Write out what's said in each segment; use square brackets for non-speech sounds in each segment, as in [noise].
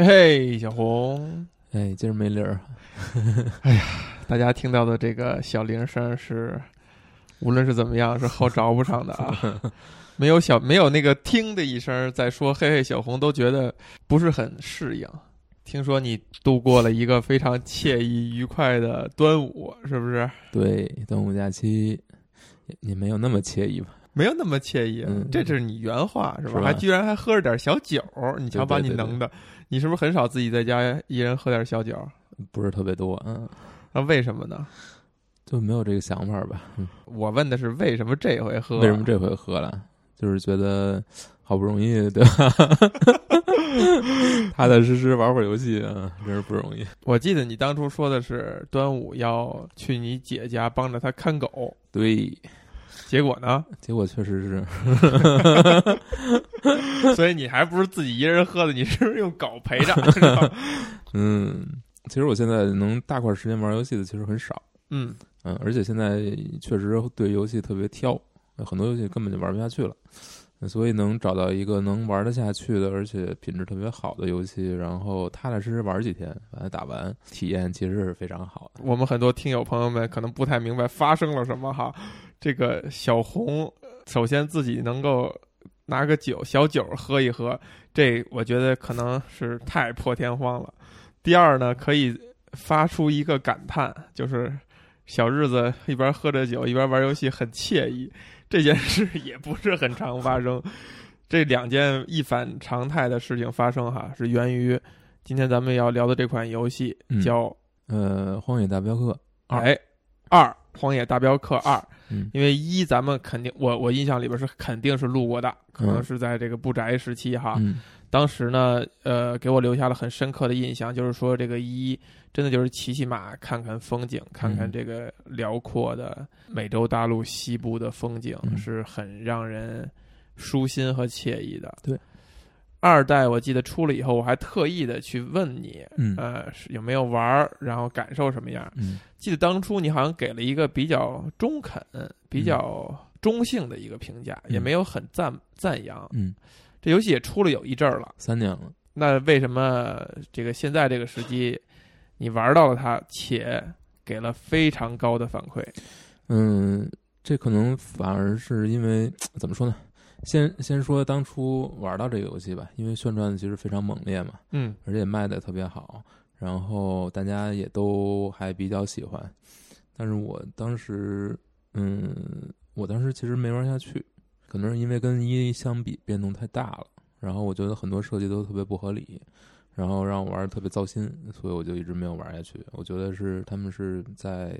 嘿嘿，小红，哎，今儿没铃儿，[laughs] 大家听到的这个小铃声是，无论是怎么样，是后找不上的啊。[laughs] 没有小没有那个听的一声，在说嘿嘿，小红都觉得不是很适应。听说你度过了一个非常惬意愉快的端午，是不是？对，端午假期也也没有那么惬意吧？没有那么惬意，嗯这是你原话是吧？还居然还喝着点小酒，你瞧把你能的，你是不是很少自己在家一人喝点小酒？不是特别多，嗯，那，为什么呢？就没有这个想法吧？嗯我问的是为什么这回喝？为什么这回喝了？就是觉得好不容易，对吧？[laughs] 踏踏实实玩会儿游戏啊，真是不容易。我记得你当初说的是端午要去你姐家帮着她看狗，对，结果呢？结果确实是，[laughs] 所以你还不是自己一人喝的，你是不是用狗陪着？[laughs] 嗯，其实我现在能大块时间玩游戏的其实很少，嗯，嗯，而且现在确实对游戏特别挑，很多游戏根本就玩不下去了。所以能找到一个能玩得下去的，而且品质特别好的游戏，然后踏踏实实玩几天，把它打完，体验其实是非常好的。我们很多听友朋友们可能不太明白发生了什么哈。这个小红首先自己能够拿个酒小酒喝一喝，这我觉得可能是太破天荒了。第二呢，可以发出一个感叹，就是小日子一边喝着酒一边玩游戏很惬意。这件事也不是很常发生，这两件一反常态的事情发生哈，是源于今天咱们要聊的这款游戏嗯叫呃，《荒野大镖客》二哎，二《荒野大镖客二》，嗯因为一咱们肯定，我我印象里边是肯定是录过的，可能嗯是在这个不宅时期哈。嗯当时呢，呃，给我留下了很深刻的印象，就是说这个一真的就是骑骑马，看看风景，看看嗯这个辽阔的美洲大陆西部的风景，嗯是很让人舒心和惬意的。对。二代我记得出了以后，我还特意的去问你，嗯呃，是有没有玩儿，然后感受什么样？嗯记得当初你好像给了一个比较中肯、比较中性的一个评价，嗯也没有很赞赞扬。嗯，这游戏也出了有一阵儿了，三年了。那为什么这个现在这个时机，你玩到了它，且给了非常高的反馈？嗯，这可能反而是因为怎么说呢？先先说当初玩到这个游戏吧，因为宣传其实非常猛烈嘛，嗯而且卖的特别好，然后大家也都还比较喜欢。但是我当时，嗯，我当时其实没玩下去，可能是因为跟一相比变动太大了，然后我觉得很多设计都特别不合理，然后让我玩的特别糟心，所以我就一直没有玩下去。我觉得是他们是在。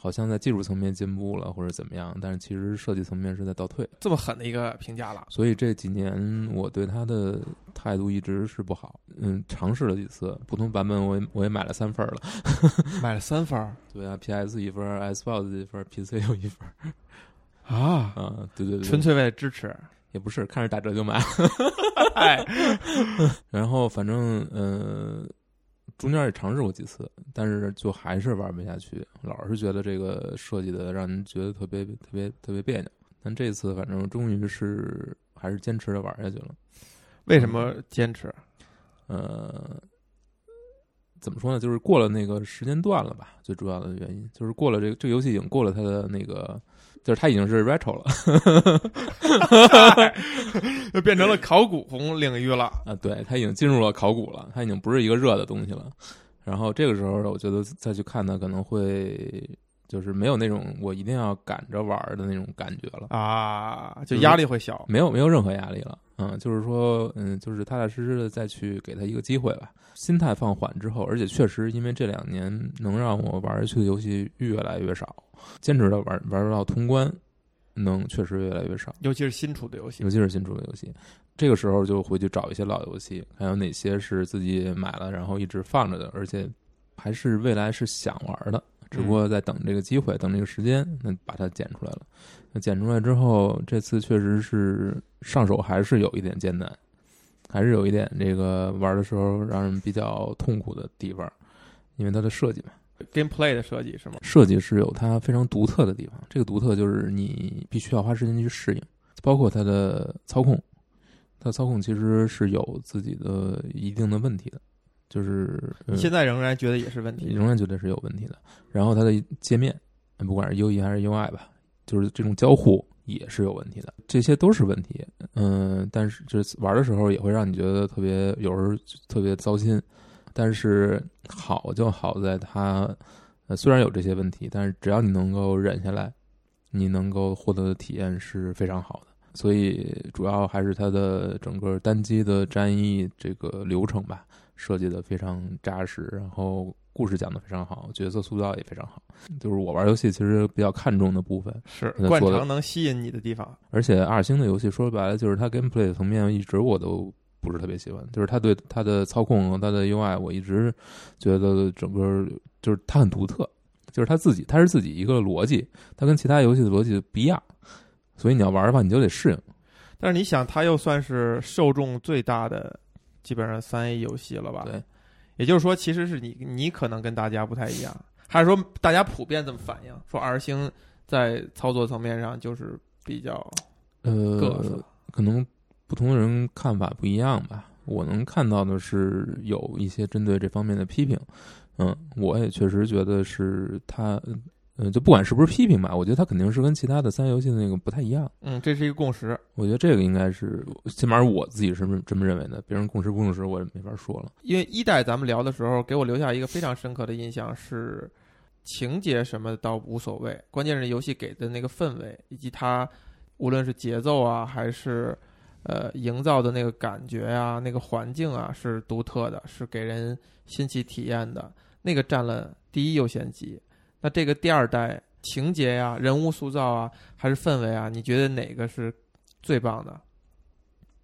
好像在技术层面进步了，或者怎么样，但是其实设计层面是在倒退。这么狠的一个评价了，所以这几年我对他的态度一直是不好。嗯，尝试了几次不同版本，我也我也买了三份儿了。[laughs] 买了三份儿对啊，PS 一份儿，Xbox 一份儿，PC 又一份儿啊，啊。对对对，纯粹为了支持。也不是看着打折就买。[laughs] 哎，[laughs] 然后反正呃，中间也尝试过几次，但是就还是玩不下去，老是觉得这个设计的让人觉得特别特别特别别扭。但这次反正终于是还是坚持着玩下去了。为什么坚持？呃，怎么说呢？就是过了那个时间段了吧。最主要的原因就是过了这个这个游戏已经过了它的那个，就是它已经是 retro 了 [laughs] 就变成了考古红领域了。啊，对，它已经进入了考古了，它已经不是一个热的东西了。然后这个时候，我觉得再去看它可能会就是没有那种我一定要赶着玩儿的那种感觉了。啊，就压力会小。没有没有任何压力了，嗯，就是说，嗯，就是踏踏实实的再去给他一个机会吧。心态放缓之后，而且确实因为这两年能让我玩下去的游戏越来越少，坚持的玩玩到通关，能确实越来越少，尤其是新出的游戏尤，其是新出的游戏。这个时候就回去找一些老游戏，看有哪些是自己买了然后一直放着的，而且还是未来是想玩的，只不过在等这个机会，等这个时间，那把它捡出来了。那剪出来之后，这次确实是上手还是有一点艰难，还是有一点这个玩的时候让人比较痛苦的地方，因为它的设计嘛，gameplay 的设计是吗？设计是有它非常独特的地方。这个独特就是你必须要花时间去适应，包括它的操控。它操控其实是有自己的一定的问题的，就是、呃你现在仍然觉得也是问题。仍然觉得是有问题的。然后它的界面，不管是 UE 还是 UI 吧，就是这种交互也是有问题的，这些都是问题。嗯，但是就是玩的时候也会让你觉得特别，有时候特别糟心。但是好就好在它，呃，虽然有这些问题，但是只要你能够忍下来，你能够获得的体验是非常好的。所以主要还是它的整个单机的战役这个流程吧，设计的非常扎实，然后故事讲的非常好，角色塑造也非常好。就是我玩游戏其实比较看重的部分，是惯常能吸引你的地方。而且二星的游戏说白了就是它 gameplay 层面一直我都不是特别喜欢，就是它对它的操控和它的 UI，我一直觉得整个就是它很独特，就是它自己它是自己一个逻辑，它跟其他游戏的逻辑不一样，所以你要玩的话你就得适应。但是你想，它又算是受众最大的，基本上三 A 游戏了吧？对，也就是说，其实是你你可能跟大家不太一样，还是说大家普遍这么反应，说 R 星在操作层面上就是比较各呃，可能不同的人看法不一样吧。我能看到的是有一些针对这方面的批评，嗯，我也确实觉得是他，嗯，就不管是不是批评吧，我觉得他肯定是跟其他的三 A 游戏的那个不太一样。嗯，这是一个共识。我觉得这个应该是，起码我自己是这么这么认为的。别人共识不共识，我也没法说了。因为一代咱们聊的时候，给我留下一个非常深刻的印象是，情节什么倒无所谓，关键是游戏给的那个氛围，以及它无论是节奏啊，还是呃营造的那个感觉啊、那个环境啊，是独特的，是给人新奇体验的，那个占了第一优先级。那这个第二代情节呀、人物塑造啊，还是氛围啊，你觉得哪个是最棒的？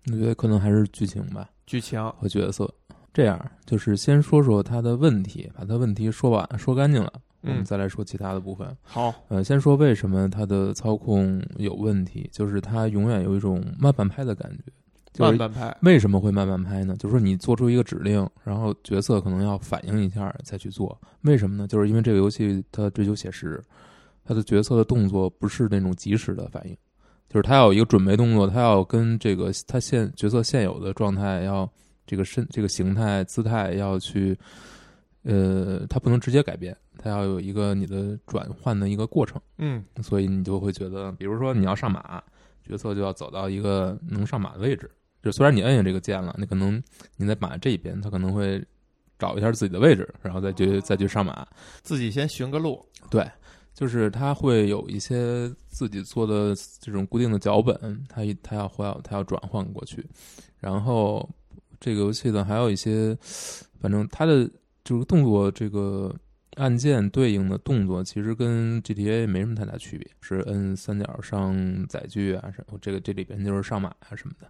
我觉得可能还是剧情吧剧情，和角色。这样就是先说说他的问题，把他问题说完说干净了，我们嗯再来说其他的部分。好，呃，先说为什么它的操控有问题，就是它永远有一种慢半拍的感觉。就是慢半拍，为什么会慢半拍呢？就是说你做出一个指令，然后角色可能要反应一下再去做。为什么呢？就是因为这个游戏它追求写实，它的角色的动作不是那种及时的反应，就是它要有一个准备动作，它要跟这个它现角色现有的状态要这个身这个形态姿态要去，呃，它不能直接改变，它要有一个你的转换的一个过程。嗯所以你就会觉得，比如说你要上马，角色就要走到一个能上马的位置。就虽然你摁下这个键了，你可能你在马这一边，他可能会找一下自己的位置，然后再去再去上马。自己先寻个路，对，就是他会有一些自己做的这种固定的脚本，他一他要换要他要转换过去。然后这个游戏呢，还有一些，反正它的就是动作这个按键对应的动作，其实跟 GTA 没什么太大区别，是摁三角上载具啊什么，这个这里边就是上马啊什么的。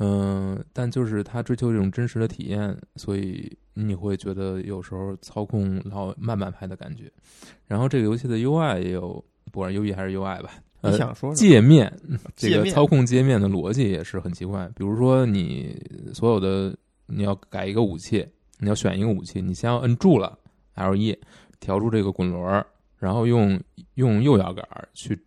嗯、但就是它追求这种真实的体验，所以你会觉得有时候操控老慢半拍的感觉。然后这个游戏的 UI 也有，不管 UE 还是 UI 吧，呃你，想说？界面这个操控界面的逻辑也是很奇怪。比如说，你所有的你要改一个武器，你要选一个武器，你先要摁住了 L 一，调出这个滚轮儿，然后用用右摇杆儿去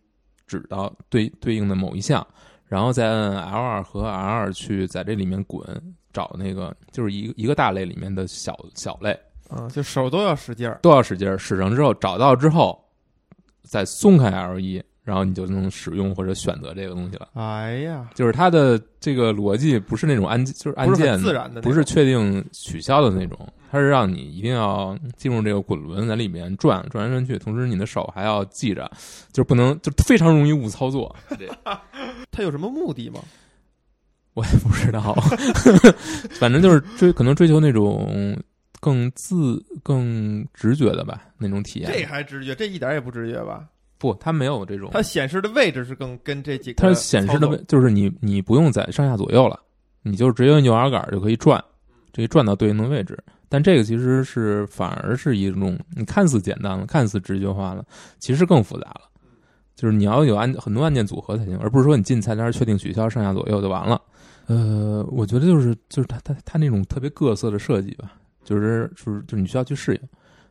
指到对对应的某一项，然后再按 L 二和 L 二去在这里面滚，找那个就是一个一个大类里面的小小类，嗯，就手都要使劲儿。都要使劲儿，使上之后找到之后，再松开 L 一，然后你就能使用或者选择这个东西了。哎呀，就是它的这个逻辑不是那种按就是按键自然的，不是确定取消的那种，它是让你一定要进入这个滚轮在里面转转来转去，同时你的手还要记着，就是不能就非常容易误操作。它 [laughs] 有什么目的吗？[laughs] 我也不知道，[laughs] 反正就是追可能追求那种更自更直觉的吧那种体验。这还直觉？这一点也不直觉吧？不，它没有这种。它显示的位置是更跟这几个它显示的位就是你你不用在上下左右了，你就直接用右摇杆就可以转，直接转到对应的位置。但这个其实是反而是一种你看似简单了，看似直觉化了，其实更复杂了。就是你要有按很多按键组合才行，而不是说你进菜单确定取消上下左右就完了。呃，我觉得就是就是它它它那种特别各色的设计吧，就是就是就是你需要去适应，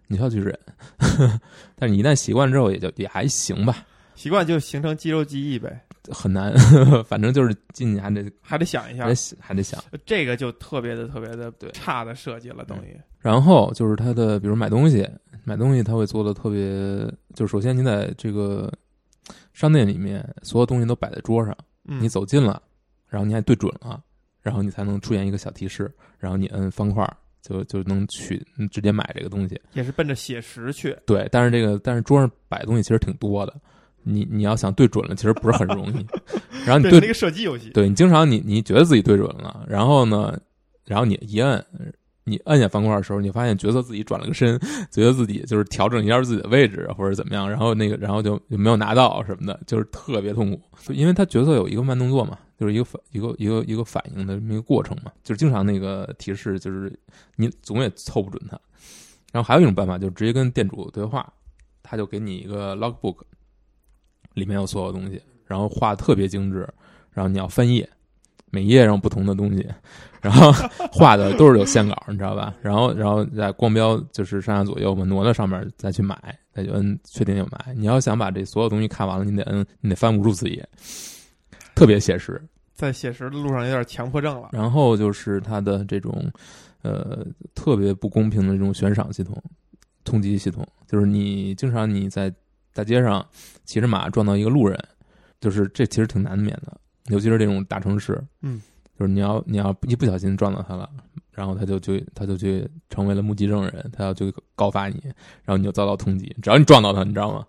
你需要去忍，[laughs] 但是你一旦习惯之后也就也还行吧。习惯就形成肌肉记忆呗。很难，[laughs] 反正就是进去还得还得想一下。还得，想。这个就特别的特别的对。差的设计了，等于。然后就是它的，比如买东西，买东西它会做的特别，就是首先你在这个商店里面，所有东西都摆在桌上，嗯。你走近了，然后你还对准了，然后你才能出现一个小提示，然后你摁方块就就能取嗯直接买这个东西。也是奔着写实去，对，但是这个但是桌上摆的东西其实挺多的，你你要想对准了，其实不是很容易。然后你对对那个射击游戏，对你经常你你觉得自己对准了，然后呢，然后你一摁，你摁下方块的时候，你发现角色自己转了个身，觉得自己就是调整一下自己的位置或者怎么样，然后那个然后就就没有拿到什么的，就是特别痛苦。就因为他角色有一个慢动作嘛，就是一个反一个一个一个反应的这么一个过程嘛，就是经常那个提示就是你总也凑不准它。然后还有一种办法，就是直接跟店主对话，他就给你一个 logbook，里面有所有东西，然后画特别精致，然后你要翻页，每页上不同的东西，然后 [laughs] 画的都是有线稿，你知道吧？然后然后在光标就是上下左右嘛，挪到上面再去买，再去摁确定就买。你要想把这所有东西看完了，你得摁，你得翻无数次页，特别写实。在写实的路上有点强迫症了。然后就是它的这种呃特别不公平的这种悬赏系统、通缉系统，就是你经常你在大街上骑着马撞到一个路人，就是这其实挺难免的，尤其是这种大城市，嗯，就是你要你要一不小心撞到他了。然后他就就他就去成为了目击证人，他要去告发你，然后你就遭到通缉。只要你撞到他，你知道吗？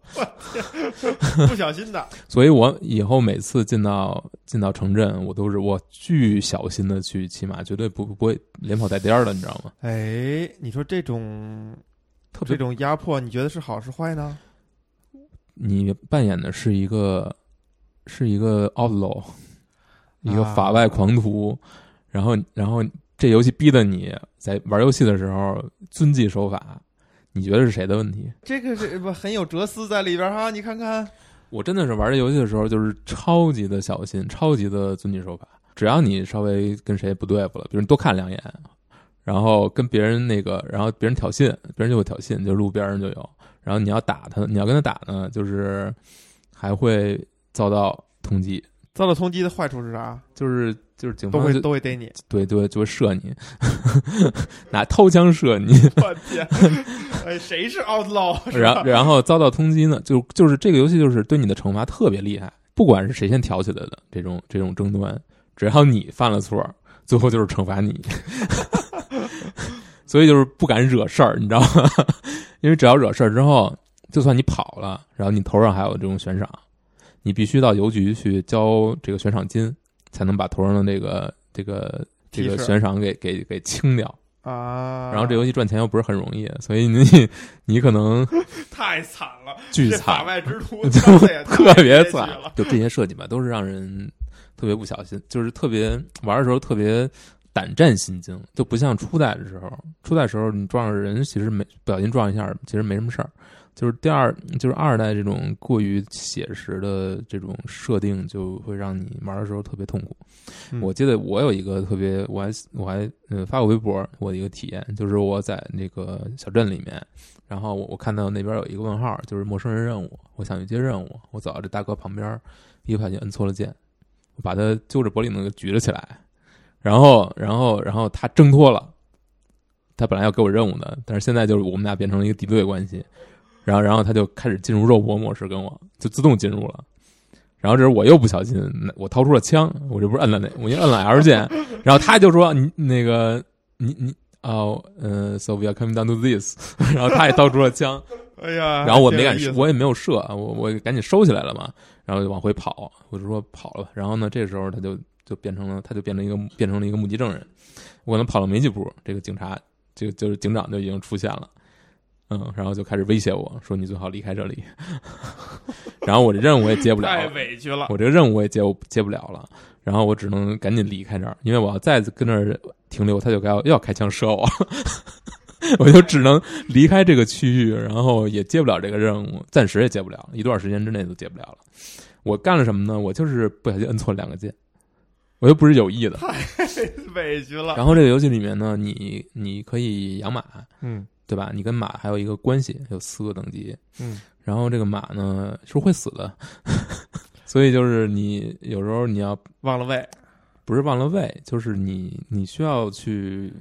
不小心的，[laughs] 所以我以后每次进到进到城镇，我都是我巨小心的去骑马，绝对不不会连跑带颠儿的，你知道吗？哎，你说这种特别这种压迫，你觉得是好是坏呢？你扮演的是一个是一个 outlaw，一个啊法外狂徒，然后然后这游戏逼得你在玩游戏的时候遵纪守法，你觉得是谁的问题？这个是不很有哲思在里边哈？你看看，我真的是玩这游戏的时候，就是超级的小心，超级的遵纪守法。只要你稍微跟谁不对付了，比如你多看两眼，然后跟别人那个，然后别人挑衅，别人就会挑衅，就路边上就有。然后你要打他，你要跟他打呢，就是还会遭到通缉，遭到通缉的坏处是啥？就是就是警都会方都会逮你。对对就会射你，[laughs] 拿掏枪射你，我天，[laughs] 哎，谁是 outlaw？然然后遭到通缉呢，就就是这个游戏就是对你的惩罚特别厉害，不管是谁先挑起来的这种这种争端，只要你犯了错，最后就是惩罚你，[laughs] 所以就是不敢惹事儿，你知道吗？因为只要惹事儿之后，就算你跑了，然后你头上还有这种悬赏，你必须到邮局去交这个悬赏金，才能把头上的这个这个这个悬赏给给给清掉。啊，然后这游戏赚钱又不是很容易，所以你你可能 [laughs] 太惨了，[laughs] 巨惨，外之徒 [laughs] 特别惨了。就这些设计吧，都是让人特别不小心，就是特别玩的时候特别胆战心惊，就不像初代的时候，初代时候你撞上人，其实没不小心撞一下，其实没什么事儿。就是第二，就是二代这种过于写实的这种设定，就会让你玩的时候特别痛苦。嗯我记得我有一个特别，我还我还呃发过微博，我的一个体验就是我在那个小镇里面，然后我我看到那边有一个问号，就是陌生人任务，我想去接任务，我走到这大哥旁边，一不小心摁错了键，我把他揪着脖领子给举了起来，然后然后然后他挣脱了，他本来要给我任务的，但是现在就是我们俩变成了一个敌对关系，然后然后他就开始进入肉搏模式，跟我就自动进入了。然后这时候我又不小心，我掏出了枪，我这不是摁了那，我就摁了 L 键，[laughs] 然后他就说你那个你你哦，呃，so we are coming down to this，[laughs] 然后他也掏出了枪，哎呀，然后我没敢我也没有射，我我赶紧收起来了嘛，然后就往回跑，我就说跑了。然后呢，这时候他就就变成了，他就变成一个变成了一个目击证人。我可能跑了没几步，这个警察就就是警长就已经出现了，嗯，然后就开始威胁我说你最好离开这里。[laughs] 然后我这任务我也接不了太，委屈了。我这个任务我也接不接不了了，然后我只能赶紧离开这儿，因为我要再跟这儿停留，他就该要又要开枪射我，[laughs] 我就只能离开这个区域，然后也接不了这个任务，暂时也接不了，一段时间之内都接不了了。我干了什么呢？我就是不小心摁错了两个键，我又不是有意的。太委屈了。然后这个游戏里面呢，你你可以养马，嗯对吧？你跟马还有一个关系，有四个等级。嗯，然后这个马呢是会死的，[laughs] 所以就是你有时候你要忘了喂，不是忘了喂，就是你你需要去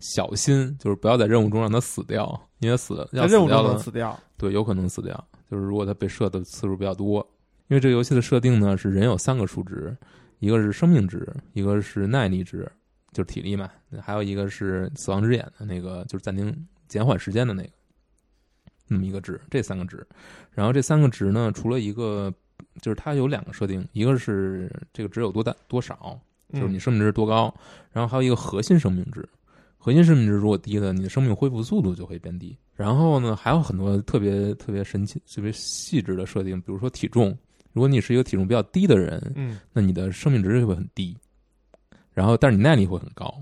小心，就是不要在任务中让它死掉，因为死要在任务中死掉，能死掉。对，有可能死掉。就是如果它被射的次数比较多，因为这个游戏的设定呢是人有三个数值，一个是生命值，一个是耐力值，就是体力嘛，还有一个是死亡之眼的那个，就是暂停减缓时间的那个，那么一个值，这三个值。然后这三个值呢，除了一个，就是它有两个设定，一个是这个值有多大多少，就是你嗯生命值多高，然后还有一个核心生命值。核心生命值如果低了，你的生命恢复速度就会变低。然后呢，还有很多特别特别神奇、特别细致的设定，比如说体重。如果你是一个体重比较低的人，嗯，那你的生命值就会很低，然后但是你耐力会很高。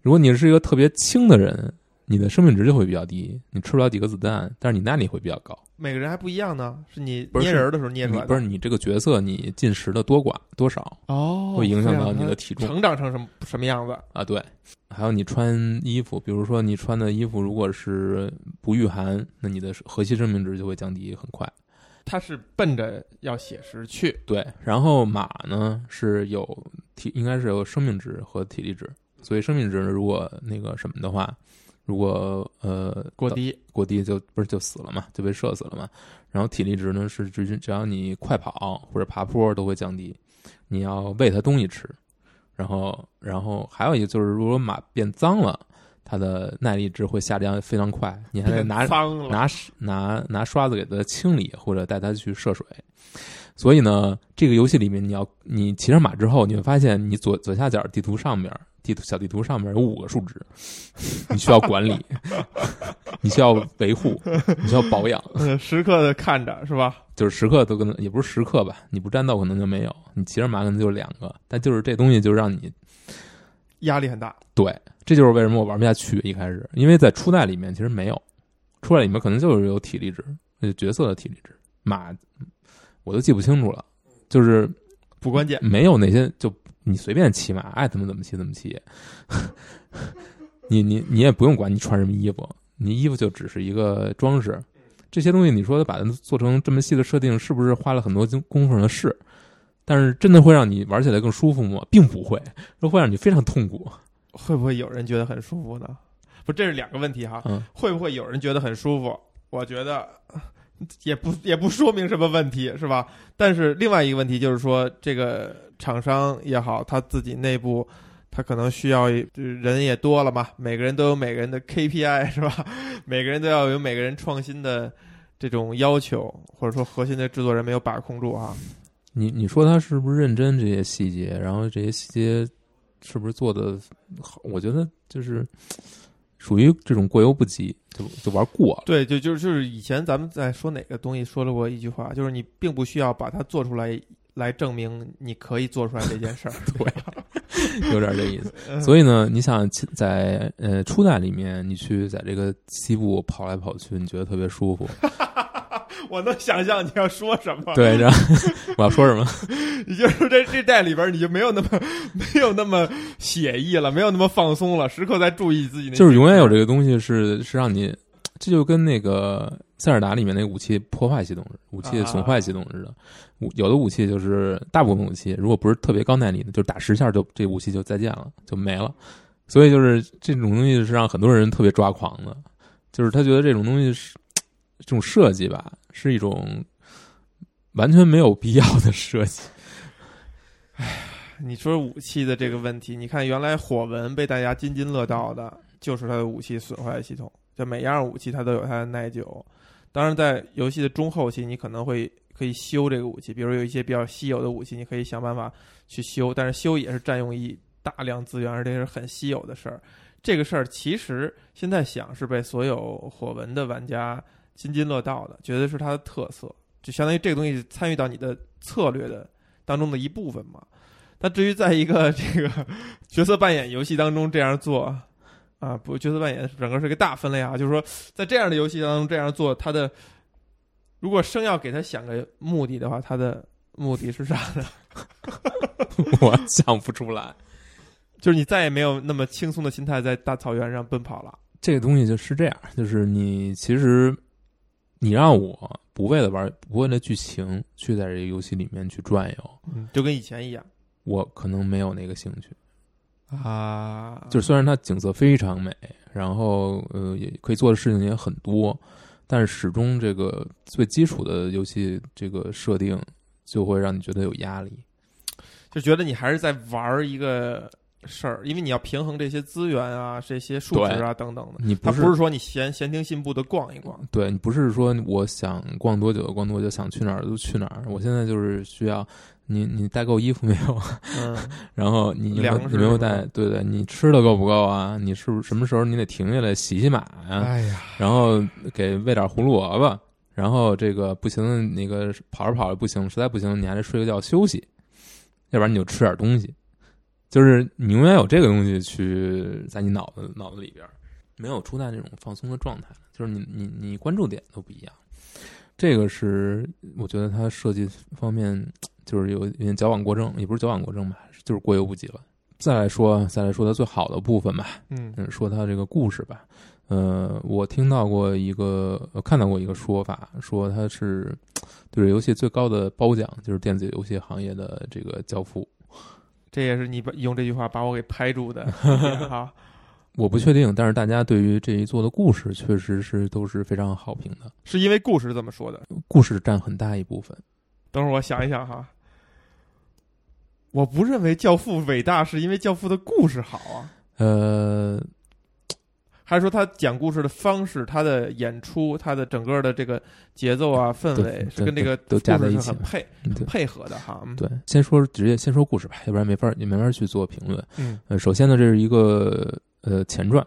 如果你是一个特别轻的人，你的生命值就会比较低，你吃不了几个子弹，但是你耐力会比较高。每个人还不一样呢，是你捏人的时候捏出来不是你这个角色你进食的多寡多少哦，会影响到你的体重成长成什么什么样子？啊？对，还有你穿衣服，比如说你穿的衣服如果是不御寒，那你的核心生命值就会降低很快。它是奔着要写实去，对，然后马呢是有体，应该是有生命值和体力值，所以生命值呢，如果那个什么的话，如果呃过低，过低就不是就死了嘛，就被射死了嘛。然后体力值呢是只只要你快跑或者爬坡都会降低，你要喂它东西吃。然后然后还有一个就是，如果马变脏了，它的耐力值会下降非常快，你还得拿拿拿拿刷子给它清理，或者带它去涉水。所以呢，这个游戏里面，你要你骑上马之后，你会发现你左左下角地图上面，地图小地图上面有五个数值，你需要管理，[laughs] 你需要维护，你需要保养，[laughs] 呃时刻的看着是吧？就是时刻都可能，也不是时刻吧，你不战斗可能就没有，你骑着马可能就两个，但就是这东西就让你压力很大。对，这就是为什么我玩不下去一开始，因为在初代里面其实没有，初代里面可能就是有体力值，呃角色的体力值，马我都记不清楚了，就是不关键，没有那些就你随便骑马，爱怎么怎么骑怎么骑，[laughs] 你你你也不用管你穿什么衣服，你衣服就只是一个装饰，这些东西你说把它做成这么细的设定，是不是花了很多功夫呢？是。但是真的会让你玩起来更舒服吗？并不会，这会让你非常痛苦。会不会有人觉得很舒服呢？不，这是两个问题哈。嗯，会不会有人觉得很舒服？我觉得呃也不也不说明什么问题，是吧？但是另外一个问题就是说，这个厂商也好，他自己内部他可能需要人也多了嘛，每个人都有每个人的 KPI [laughs] 是吧？每个人都要有每个人创新的这种要求，或者说核心的制作人没有把控住啊。你你说他是不是认真这些细节？然后这些细节是不是做的好？我觉得就是属于这种过犹不及，就就玩过了。对，就就是就是以前咱们在说哪个东西说了过一句话，就是你并不需要把它做出来来证明你可以做出来这件事儿。[laughs] 对，有点这意思。[laughs] 嗯所以呢，你想在呃初代里面，你去在这个西部跑来跑去，你觉得特别舒服。我能想象你要说什么。，对，然后 [laughs] 我要说什么？你就是这这代里边你就没有那么没有那么写意了，没有那么放松了，时刻在注意自己那。就是永远有这个东西是是让你，这就跟那个塞尔达里面那个武器破坏系统，武器损坏系统似的。武有的武器就是大部分武器，如果不是特别高耐力的，就是打十下就这武器就再见了，就没了。所以就是这种东西是让很多人特别抓狂的，就是他觉得这种东西是这种设计吧，是一种完全没有必要的设计。哎你说武器的这个问题，你看原来火纹被大家津津乐道的，就是它的武器损坏系统，就每样武器它都有它的耐久。当然，在游戏的中后期，你可能会可以修这个武器，比如有一些比较稀有的武器，你可以想办法去修，但是修也是占用一大量资源，而且是很稀有的事儿。这个事儿其实现在想是被所有火纹的玩家津津乐道的，觉得是它的特色，就相当于这个东西参与到你的策略的当中的一部分嘛。但至于在一个这个 [laughs] 角色扮演游戏当中这样做，啊，不，角色扮演整个是个大分类啊，就是说在这样的游戏当中这样做，它的如果生要给他想个目的的话，它的目的是啥呢？[laughs] 我想不出来。就是你再也没有那么轻松的心态在大草原上奔跑了。这个东西就是这样，就是你其实你让我不为了玩，不为了剧情去在这个游戏里面去转悠，嗯，就跟以前一样我可能没有那个兴趣。啊，就虽然它景色非常美，然后呃也可以做的事情也很多，但是始终这个最基础的游戏这个设定就会让你觉得有压力。就觉得你还是在玩一个事儿，因为你要平衡这些资源啊、这些数值啊等等的。你不是不是说你闲闲庭信步的逛一逛，对你不是说我想逛多久就逛多久，想去哪儿就去哪儿。我现在就是需要你，你带够衣服没有？嗯，[laughs] 然后你你没有带？对对，你吃的够不够啊？你是不是什么时候你得停下来洗洗马呀、哎呀，然后给喂点胡萝卜，然后这个不行，那个跑着跑着不行，实在不行，你还得睡个觉休息，要不然你就吃点东西。就是你永远有这个东西去在你脑子脑子里边儿，没有处在那种放松的状态，就是你你你关注点都不一样。这个是我觉得它设计方面就是有有点矫枉过正，也不是矫枉过正吧，就是过犹不及了。再来说，再来说它最好的部分吧，嗯嗯，说它这个故事吧，呃，我听到过一个，呃看到过一个说法，说它是对这游戏最高的褒奖，就是电子游戏行业的这个教父。这也是你把用这句话把我给拍住的 [laughs] 哈。我不确定，但是大家对于这一座的故事确实是都是非常好评的，是因为故事这么说的。故事占很大一部分。等会儿我想一想哈，我不认为《教父》伟大是因为《教父》的故事好啊，呃，还是说他讲故事的方式、他的演出、他的整个的这个节奏啊、氛围是跟这个都加在故事一起了是很配对配合的哈。嗯对，先说直接先说故事吧，要不然没法你没法去做评论。嗯，呃，首先呢，这是一个呃前传，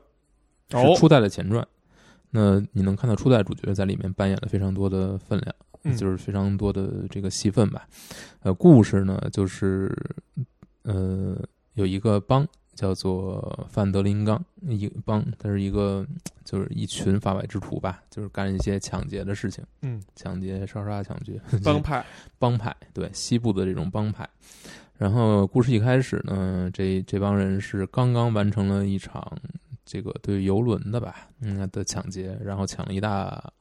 哦是初代的前传。那你能看到初代主角在里面扮演了非常多的分量，嗯就是非常多的这个戏份吧。呃，故事呢，就是呃有一个帮叫做范德林冈，一帮，他是一个就是一群法外之徒吧，就是干一些抢劫的事情，嗯，抢劫、烧杀、抢劫，帮派帮派，对西部的这种帮派。然后故事一开始呢，这这帮人是刚刚完成了一场这个对游轮的吧，嗯的抢劫，然后抢了一大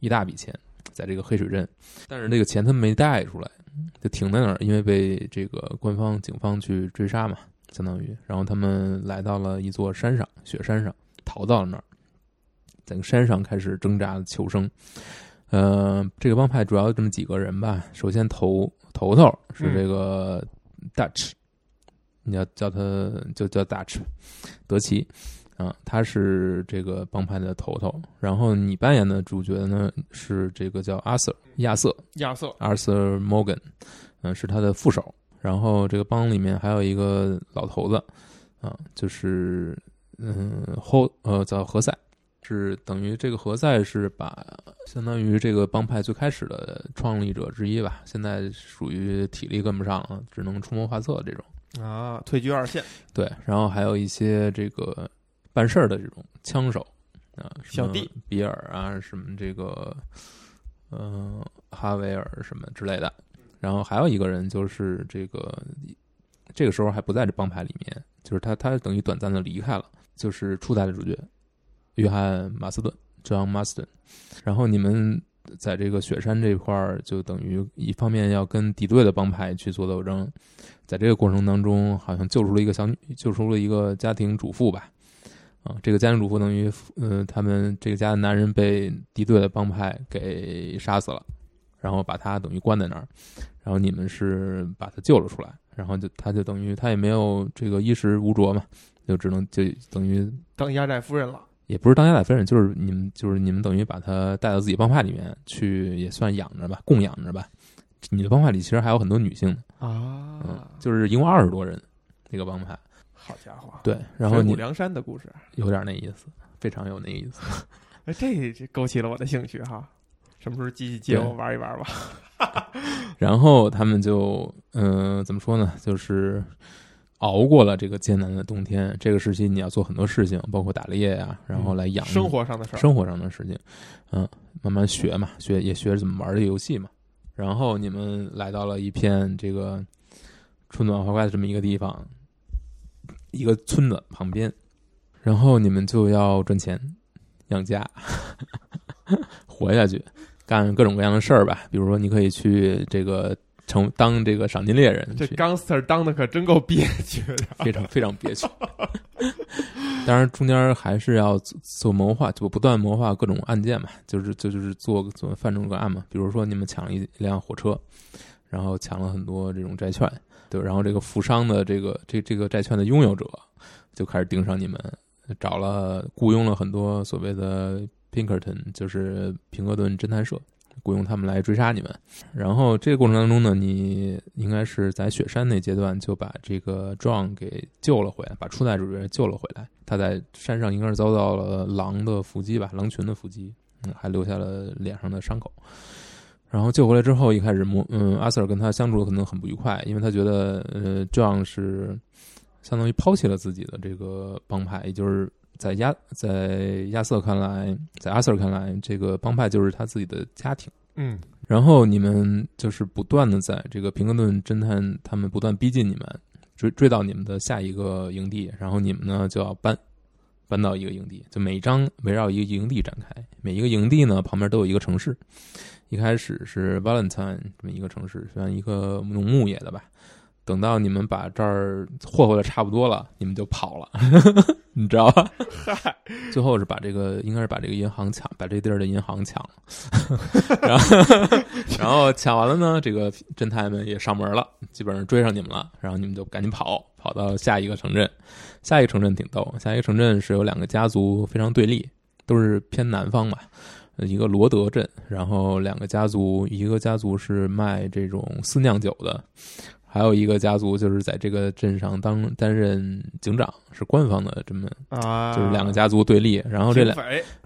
一大笔钱，在这个黑水镇，但是那个钱他们没带出来，就停在那儿，因为被这个官方警方去追杀嘛，相当于，然后他们来到了一座山上，雪山上，逃到了那儿，在山上开始挣扎求生。呃，这个帮派主要这么几个人吧。首先头头头是这个 Dutch，、你要叫他就叫 Dutch，德奇啊，他是这个帮派的头头。然后你扮演的主角呢是这个叫阿瑟亚瑟亚瑟，Arthur Morgan，嗯、是他的副手。然后这个帮里面还有一个老头子啊，就是嗯后呃叫何塞。是等于这个何塞是把相当于这个帮派最开始的创立者之一吧，现在属于体力跟不上了，只能出谋划策这种。啊，退居二线，对，然后还有一些这个办事儿的这种枪手啊，小弟比尔啊，什么这个呃哈维尔什么之类的。然后还有一个人就是这个，这个时候还不在这帮派里面，就是他他等于短暂的离开了，就是初代的主角约翰马斯顿 （John Marston）。然后你们在这个雪山这块儿，就等于一方面要跟敌对的帮派去做斗争，在这个过程当中，好像救出了一个小女，救出了一个家庭主妇吧。啊，这个家庭主妇等于，呃，他们这个家的男人被敌对的帮派给杀死了，然后把他等于关在那儿，然后你们是把他救了出来，然后就他就等于他也没有这个衣食无着嘛，就只能就等于当压寨夫人了。也不是当压寨夫人，就是你们就是你们等于把他带到自己帮派里面去，也算养着吧，供养着吧。你的帮派里其实还有很多女性啊，嗯啊，，就是一共二十多人，那个帮派。好家伙，对，然后你梁山的故事，有点那意思，非常有那意思。[laughs] 哎，这这勾起了我的兴趣哈。什么时候继续借我玩一玩吧？[laughs] 然后他们就，嗯、怎么说呢？就是熬过了这个艰难的冬天。这个时期你要做很多事情，包括打猎呀、然后来养生活上的事儿，生活上的事情，嗯，慢慢学嘛，学也学怎么玩这个游戏嘛。然后你们来到了一片这个春暖花开的这么一个地方，一个村子旁边，然后你们就要赚钱养家，[laughs] 活下去，干各种各样的事儿吧。比如说，你可以去这个成当这个赏金猎人，这 gangster 当的可真够憋屈的。非常非常憋屈。[laughs] 当然，中间还是要做做谋划，就不断谋划各种案件嘛，就是就就是做做犯众个案嘛。比如说，你们抢了一一辆火车，然后抢了很多这种债券，对，然后这个富商的这个这这个债券的拥有者就开始盯上你们，找了雇佣了很多所谓的 Pinkerton，就是平克顿侦探社。雇佣他们来追杀你们，然后这个过程当中呢，你应该是在雪山那阶段就把这个 John 给救了回来，把初代主角救了回来。他在山上应该是遭到了狼的伏击吧，狼群的伏击，嗯，还留下了脸上的伤口。然后救回来之后，一开始摩嗯阿 Sir 跟他相处的可能很不愉快，因为他觉得呃 John 是相当于抛弃了自己的这个帮派，也就是在亚在亚瑟看来，在阿 Sir 看来，这个帮派就是他自己的家庭。嗯然后你们就是不断的在这个平克顿侦探他们不断逼近你们，追追到你们的下一个营地，然后你们呢就要搬搬到一个营地，就每一章围绕一个营地展开，每一个营地呢旁边都有一个城市。一开始是 Valentine 这么一个城市，算一个农牧业的吧。等到你们把这儿霍霍的差不多了，你们就跑了，[laughs] 你知道吧？嗨，最后是把这个应该是把这个银行抢，把这地儿的银行抢了，[laughs] 然后然后抢完了呢，这个侦探们也上门了，基本上追上你们了，然后你们就赶紧跑，跑到下一个城镇。下一个城镇挺逗，下一个城镇是有两个家族非常对立，都是偏南方嘛。呃一个罗德镇，然后两个家族，一个家族是卖这种私酿酒的，还有一个家族就是在这个镇上当担任警长，是官方的这么啊，就是两个家族对立，然后这两，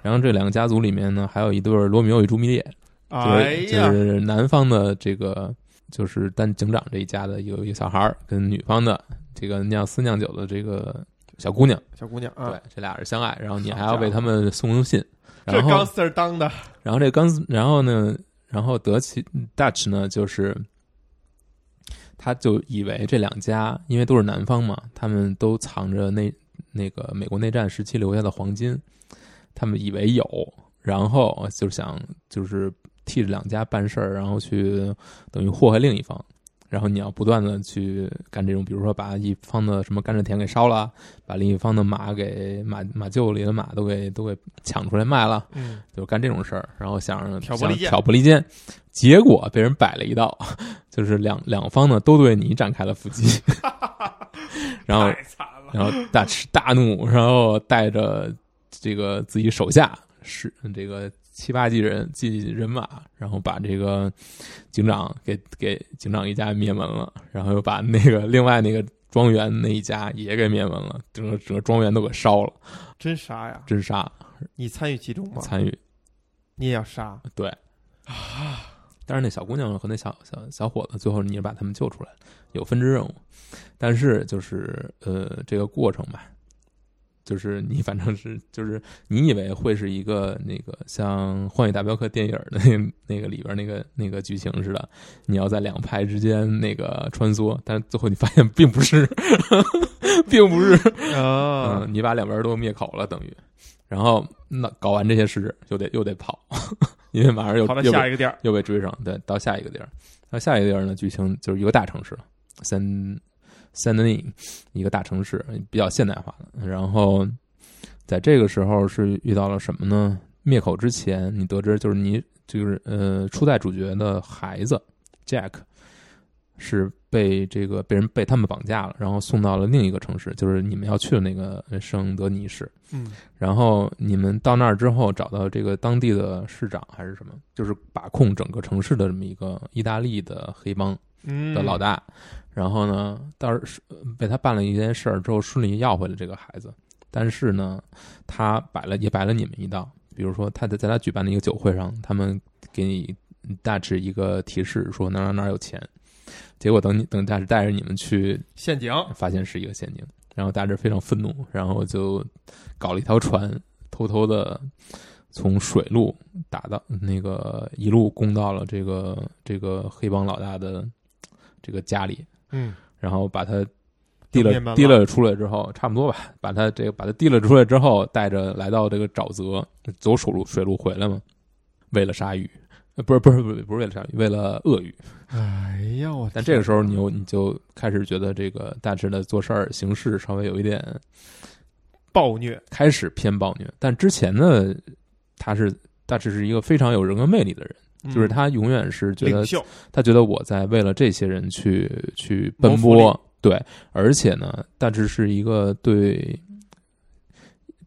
然后这两个家族里面呢，还有一对罗密欧与朱丽叶，就是、哎，就是南方的这个就是当警长这一家的有一个小孩儿，跟女方的这个酿私酿酒的这个小姑娘，小姑娘啊，对，这俩人相爱，然后你还要为他们送封信，这然后 gangster 当的，然后这刚，然后呢，然后德奇 Dutch 呢，就是他就以为这两家因为都是南方嘛，他们都藏着那那个美国内战时期留下的黄金，他们以为有，然后就想就是替这两家办事儿，然后去等于祸害另一方。然后你要不断的去干这种，比如说把一方的什么甘蔗田给烧了，把另一方的马给马马厩里的马都给都给抢出来卖了，嗯，就干这种事儿，然后想挑拨离间挑拨离间，结果被人摆了一道，就是两两方呢都对你展开了伏击 [laughs] [laughs] 然后然后大吃大怒，然后带着这个自己手下是这个七八级人骑人马，然后把这个警长给给警长一家灭门了，然后又把那个另外那个庄园那一家也给灭门了，整个整个庄园都给烧了，真杀呀！真杀你参与其中吗？参与你也要杀对啊，但是那小姑娘和那小小小伙子，最后你也把他们救出来了，有分支任务。但是就是呃，这个过程吧，就是你反正是就是你以为会是一个那个像《幻影大镖客》电影的那那个里边那个那个剧情似的，你要在两派之间那个穿梭，但是最后你发现并不是，[laughs] 并不是，啊嗯，你把两边都灭口了，等于，然后那搞完这些事又得又得跑，因为马上又跑到下一个地儿，又被追上，对，到下一个地儿。到下一个地儿呢，剧情就是一个大城市，三三德尼，一个大城市，比较现代化的。然后在这个时候是遇到了什么呢？灭口之前，你得知就是你就是呃初代主角的孩子 Jack 是被这个被人被他们绑架了，然后送到了另一个城市，就是你们要去的那个圣德尼市。嗯然后你们到那儿之后，找到这个当地的市长还是什么，就是把控整个城市的这么一个意大利的黑帮嗯的老大。然后呢，到是被他办了一件事儿之后，顺利要回了这个孩子。但是呢，他摆了也摆了你们一道，比如说他在在他举办的一个酒会上，他们给你大致一个提示，说哪哪哪有钱。结果等你等大致带着你们去陷阱，发现是一个陷阱，然后大致非常愤怒，然后就搞了一条船，偷偷的从水路打到那个一路攻到了这个这个黑帮老大的这个家里，嗯，然后把他提了提了出来之后，差不多吧，把他这个把他提了出来之后，带着来到这个沼泽，走水路水路回来嘛。喂了鲨鱼，呃，不是不是不是不是为了鲨鱼，为了鳄鱼。[laughs] 哎呀，我但这个时候你又你就开始觉得这个大致的做事儿形式稍微有一点暴虐，开始偏暴虐，但之前呢，他是大致是一个非常有人格魅力的人，就是嗯他永远是觉得，他觉得我在为了这些人去去奔波，对，而且呢，大致是一个对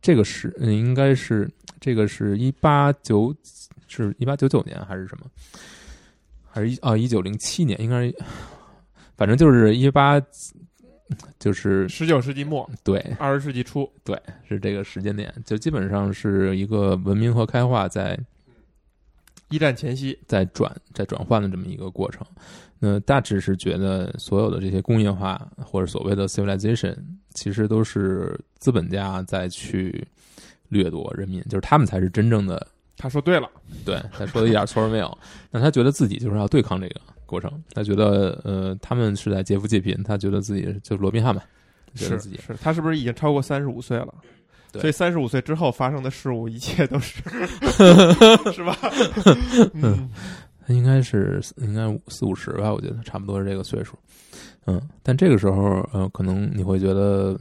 这个是嗯应该是这个是一八九是一八九九年还是什么？还是一啊一九零七年？应该是，反正就是一八，就是十九世纪末，对，二十世纪初，对，是这个时间点，就基本上是一个文明和开化在一战前夕，在转在转换的这么一个过程。那大致是觉得所有的这些工业化或者所谓的 civilization，其实都是资本家在去掠夺人民，就是他们才是真正的他说对了，对，他说的一点错都没有。[laughs] 那他觉得自己就是要对抗这个过程，他觉得呃，他们是在劫富济贫，他觉得自己就是罗宾汉嘛，觉得是自己是，他是不是已经超过三十五岁了？对所以三十五岁之后发生的事物，一切都是 [laughs] 是吧？[laughs] 嗯，他应该是应该四五十吧，我觉得差不多是这个岁数。嗯，但这个时候，呃，可能你会觉得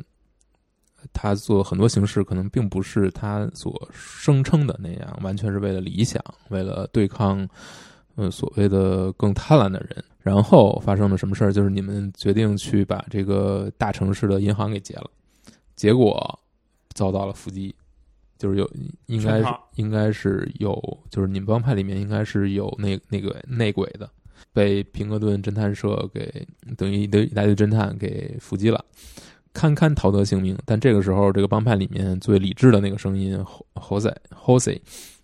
他做很多形式，可能并不是他所声称的那样，完全是为了理想，为了对抗，呃，所谓的更贪婪的人。然后发生了什么事儿？就是你们决定去把这个大城市的银行给劫了，结果遭到了伏击。就是有应该是应该是有，就是你们帮派里面应该是有那那个内鬼的，被平克顿侦探社给等于一堆一大堆侦探给伏击了，堪堪逃得性命。但这个时候，这个帮派里面最理智的那个声音侯侯塞侯塞，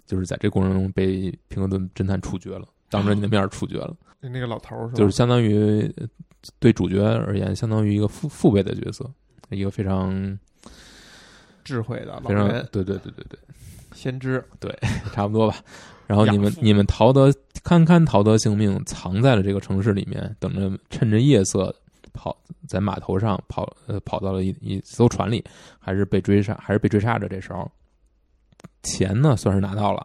就是在这过程中被平克顿侦探处决了，当着你的面处决了，那个老头儿是？就是相当于呃对主角而言，相当于一个父父辈的角色，一个非常智慧的老非常人，对对对对对。先知，对 [laughs] 差不多吧。然后你们你们逃得堪堪逃得性命，藏在了这个城市里面，等着趁着夜色跑在码头上跑呃跑到了一一艘船里，还是被追杀，还是被追杀着。这时候钱呢算是拿到了，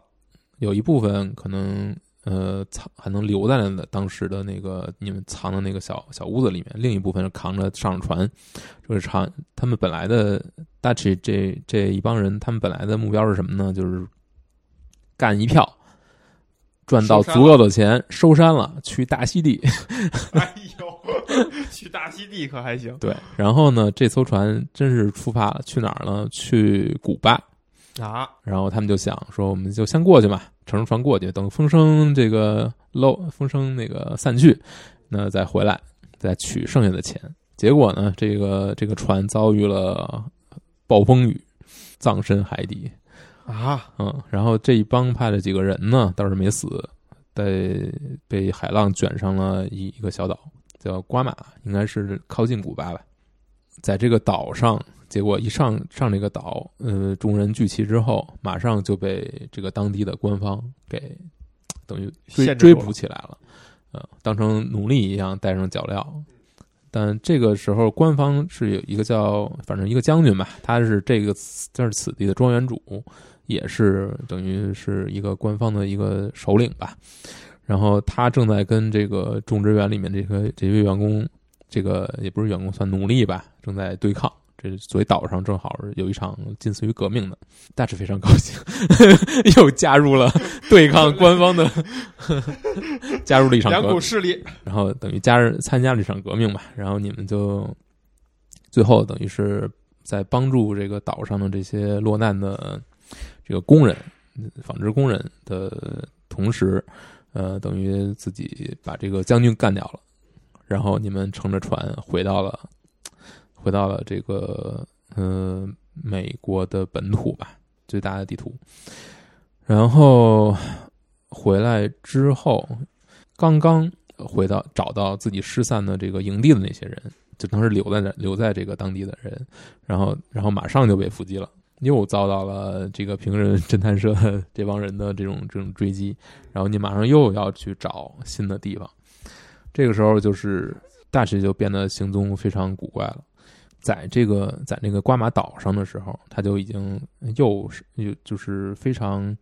有一部分可能呃藏还能留在了当时的那个你们藏的那个小小屋子里面，另一部分是扛着上船。就是长他们本来的大 a 这这一帮人，他们本来的目标是什么呢？就是干一票，赚到足够的钱，收山了，去大溪地。[laughs] 哎呦，[laughs] 去大溪地可还行对，然后呢，这艘船真是出发了，去哪儿呢？去古巴。啊？然后他们就想说，我们就先过去嘛，乘着船过去，等风声这个漏，风声那个散去，那再回来，再取剩下的钱。结果呢，这个这个船遭遇了暴风雨，葬身海底。啊，嗯，然后这一帮派的几个人呢，倒是没死，被被海浪卷上了一一个小岛，叫瓜马，应该是靠近古巴吧。在这个岛上，结果一上上这个岛，呃，众人聚齐之后，马上就被这个当地的官方给等于追捕起来了，呃，当成奴隶一样带上脚镣。但这个时候，官方是有一个叫反正一个将军吧，他是这个这是此地的庄园主，也是等于是一个官方的一个首领吧。然后他正在跟这个种植园里面这个这些员工，这个也不是员工，算奴隶吧，正在对抗。这所以岛上正好有一场近似于革命的，大致非常高兴，[laughs] 又加入了对抗官方的，[laughs] 加入了一场两革股势力，然后等于加入参加了这场革命吧，然后你们就最后等于是在帮助这个岛上的这些落难的这个工人、纺织工人的同时，呃，等于自己把这个将军干掉了，然后你们乘着船回到了回到了这个呃美国的本土吧，最大的地图，然后回来之后。刚刚回到找到自己失散的这个营地的那些人，就当时留在那留在这个当地的人，然后然后马上就被伏击了，又遭到了这个平人侦探社这帮人的这种这种追击，然后你马上又要去找新的地方，这个时候就是大学就变得行踪非常古怪了。在这个在那个瓜马岛上的时候，他就已经又是又就是非常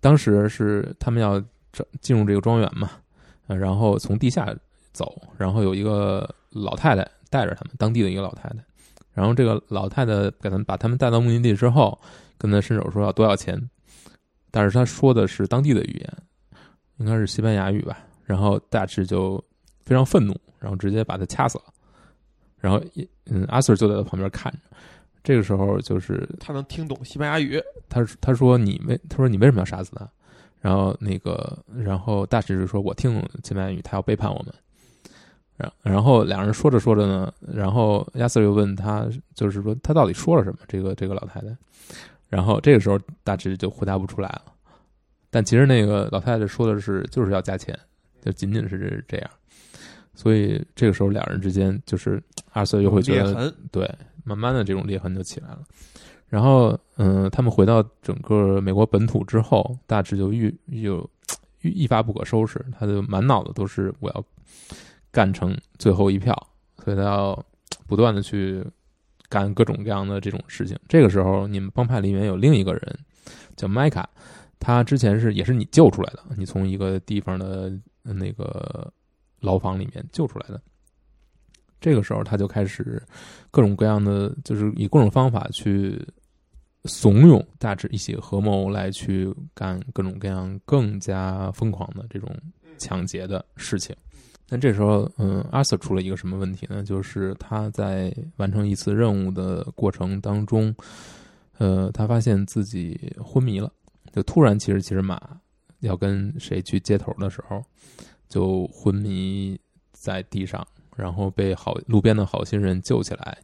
当时是他们要这进入这个庄园嘛，然后从地下走，然后有一个老太太带着他们，当地的一个老太太。然后这个老太太给他们把他们带到目的地之后，跟他伸手说要多要钱，但是他说的是当地的语言，应该是西班牙语吧。然后大致就非常愤怒，然后直接把他掐死了。然后嗯，阿 Sir 就在他旁边看着。这个时候就是他能听懂西班牙语，他他说你为他说你为什么要杀死他？然后那个然后大使就说我听懂西班牙语，他要背叛我们。然然后两人说着说着呢，然后亚瑟又问他，就是说他到底说了什么？这个这个老太太。然后这个时候大致就回答不出来了。但其实那个老太太说的是就是要加钱，就仅仅是这样。所以这个时候两人之间就是阿瑟又会觉得裂痕，对，慢慢的这种裂痕就起来了。然后，嗯，他们回到整个美国本土之后，大致就愈有愈一发不可收拾，他就满脑子都是我要干成最后一票，所以他要不断的去干各种各样的这种事情。这个时候，你们帮派里面有另一个人叫麦卡，他之前是也是你救出来的，你从一个地方的那个牢房里面救出来的。这个时候，他就开始各种各样的，就是以各种方法去怂恿大致一起合谋来去干各种各样更加疯狂的这种抢劫的事情。但这时候，嗯，阿瑟出了一个什么问题呢？就是他在完成一次任务的过程当中，呃，他发现自己昏迷了，就突然骑着骑着马要跟谁去接头的时候，就昏迷在地上。然后被好路边的好心人救起来，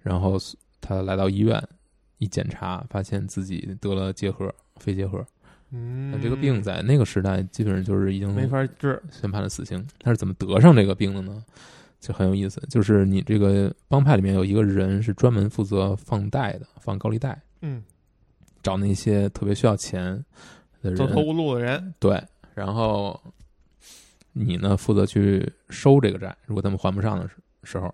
然后他来到医院，一检查发现自己得了结核，肺结核。嗯，这个病在那个时代基本上就是已经没法治，宣判了死刑。他是怎么得上这个病的呢？就很有意思，就是你这个帮派里面有一个人是专门负责放贷的，放高利贷，嗯，找那些特别需要钱的人，走投无路的人，对，然后。你呢，负责去收这个债。如果他们还不上的时时候，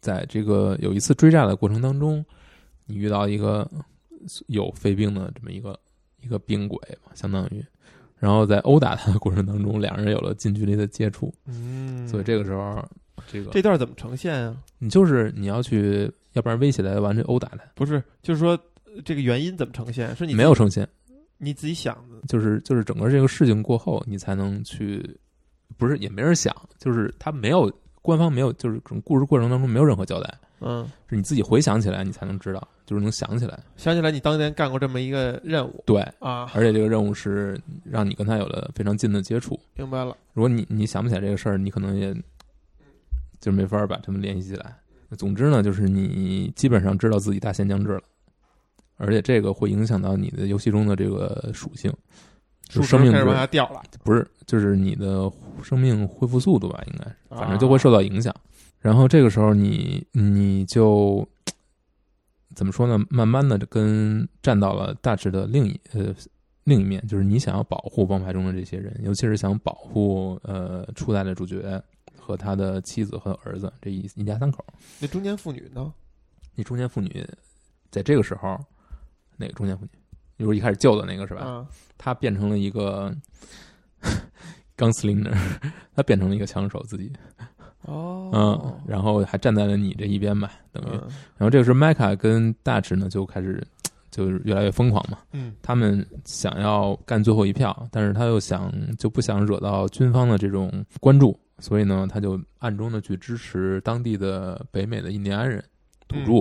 在这个有一次追债的过程当中，你遇到一个有肺病的这么一个一个病鬼嘛，相当于，然后在殴打他的过程当中，两人有了近距离的接触。嗯，所以这个时候，这个这段怎么呈现啊？你就是你要去，要不然威胁他，完全殴打他。不是，就是说这个原因怎么呈现？是你没有呈现，你自己想的，就是就是整个这个事情过后，你才能去。不是，也没人想，就是他没有官方没有，就是这种故事过程当中没有任何交代。嗯，是你自己回想起来，你才能知道，就是能想起来，想起来你当年干过这么一个任务。对啊，而且这个任务是让你跟他有了非常近的接触。明白了。如果你你想不起来这个事儿，你可能也就没法把他们联系起来。总之呢，就是你基本上知道自己大限将至了，而且这个会影响到你的游戏中的这个属性。就生命开始往下掉了，不是，就是你的生命恢复速度吧，应该，反正就会受到影响。然后这个时候，你你就怎么说呢？慢慢的跟站到了大致的另一呃另一面，就是你想要保护帮派中的这些人，尤其是想保护呃初代的主角和他的妻子和儿子这一一家三口。那中年妇女呢？那中年妇女在这个时候，哪个中年妇女？就是一开始救的那个是吧？嗯，他变成了一个 [laughs] 钢丝林的，[laughs] 他变成了一个枪手自己。哦，嗯，然后还站在了你这一边吧，等于。嗯然后这个时候，麦卡跟大池呢就开始 [tsk] 就是越来越疯狂嘛。嗯他们想要干最后一票，但是他又想就不想惹到军方的这种关注，所以呢，他就暗中的去支持当地的北美的印第安人土著，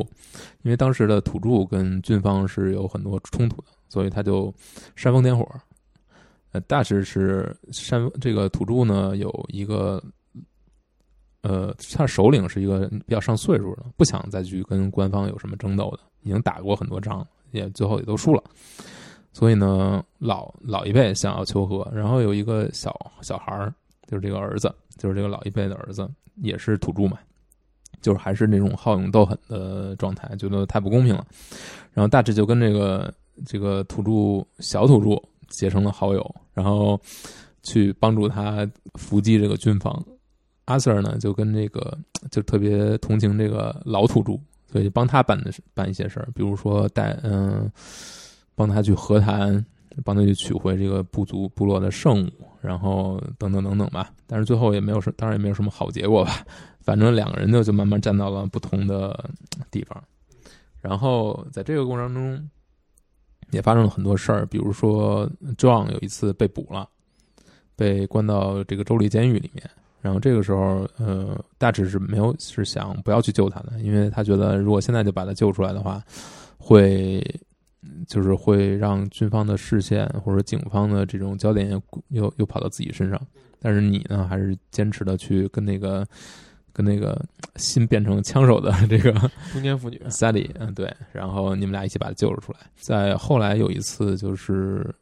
因为当时的土著跟军方是有很多冲突的。所以他就煽风点火，呃，大致是煽这个土著呢有一个，呃，他首领是一个比较上岁数的，不想再去跟官方有什么争斗的，已经打过很多仗，也最后也都输了。所以呢，老老一辈想要求和，然后有一个小小孩儿，就是这个儿子，就是这个老一辈的儿子，也是土著嘛，就是还是那种好勇斗狠的状态，觉得太不公平了。然后大致就跟这个。这个土著小土著结成了好友，然后去帮助他伏击这个军方。阿 Sir 呢，就跟这个就特别同情这个老土著，所以就帮他办的办一些事儿，比如说带嗯，帮他去和谈帮他去取回这个部族部落的圣物，然后等等等等吧。但是最后也没有什，当然也没有什么好结果吧。反正两个人呢就慢慢站到了不同的地方，然后在这个过程中也发生了很多事儿，比如说 John 有一次被捕了，被关到这个州立监狱里面。然后这个时候，呃，大致是没有是想不要去救他的，因为他觉得如果现在就把他救出来的话，会就是会让军方的视线或者警方的这种焦点又又又跑到自己身上。但是你呢，还是坚持的去跟那个跟那个新变成枪手的这个中年妇女 [laughs] Sally，嗯，对，然后你们俩一起把他救了出来。在后来有一次，就是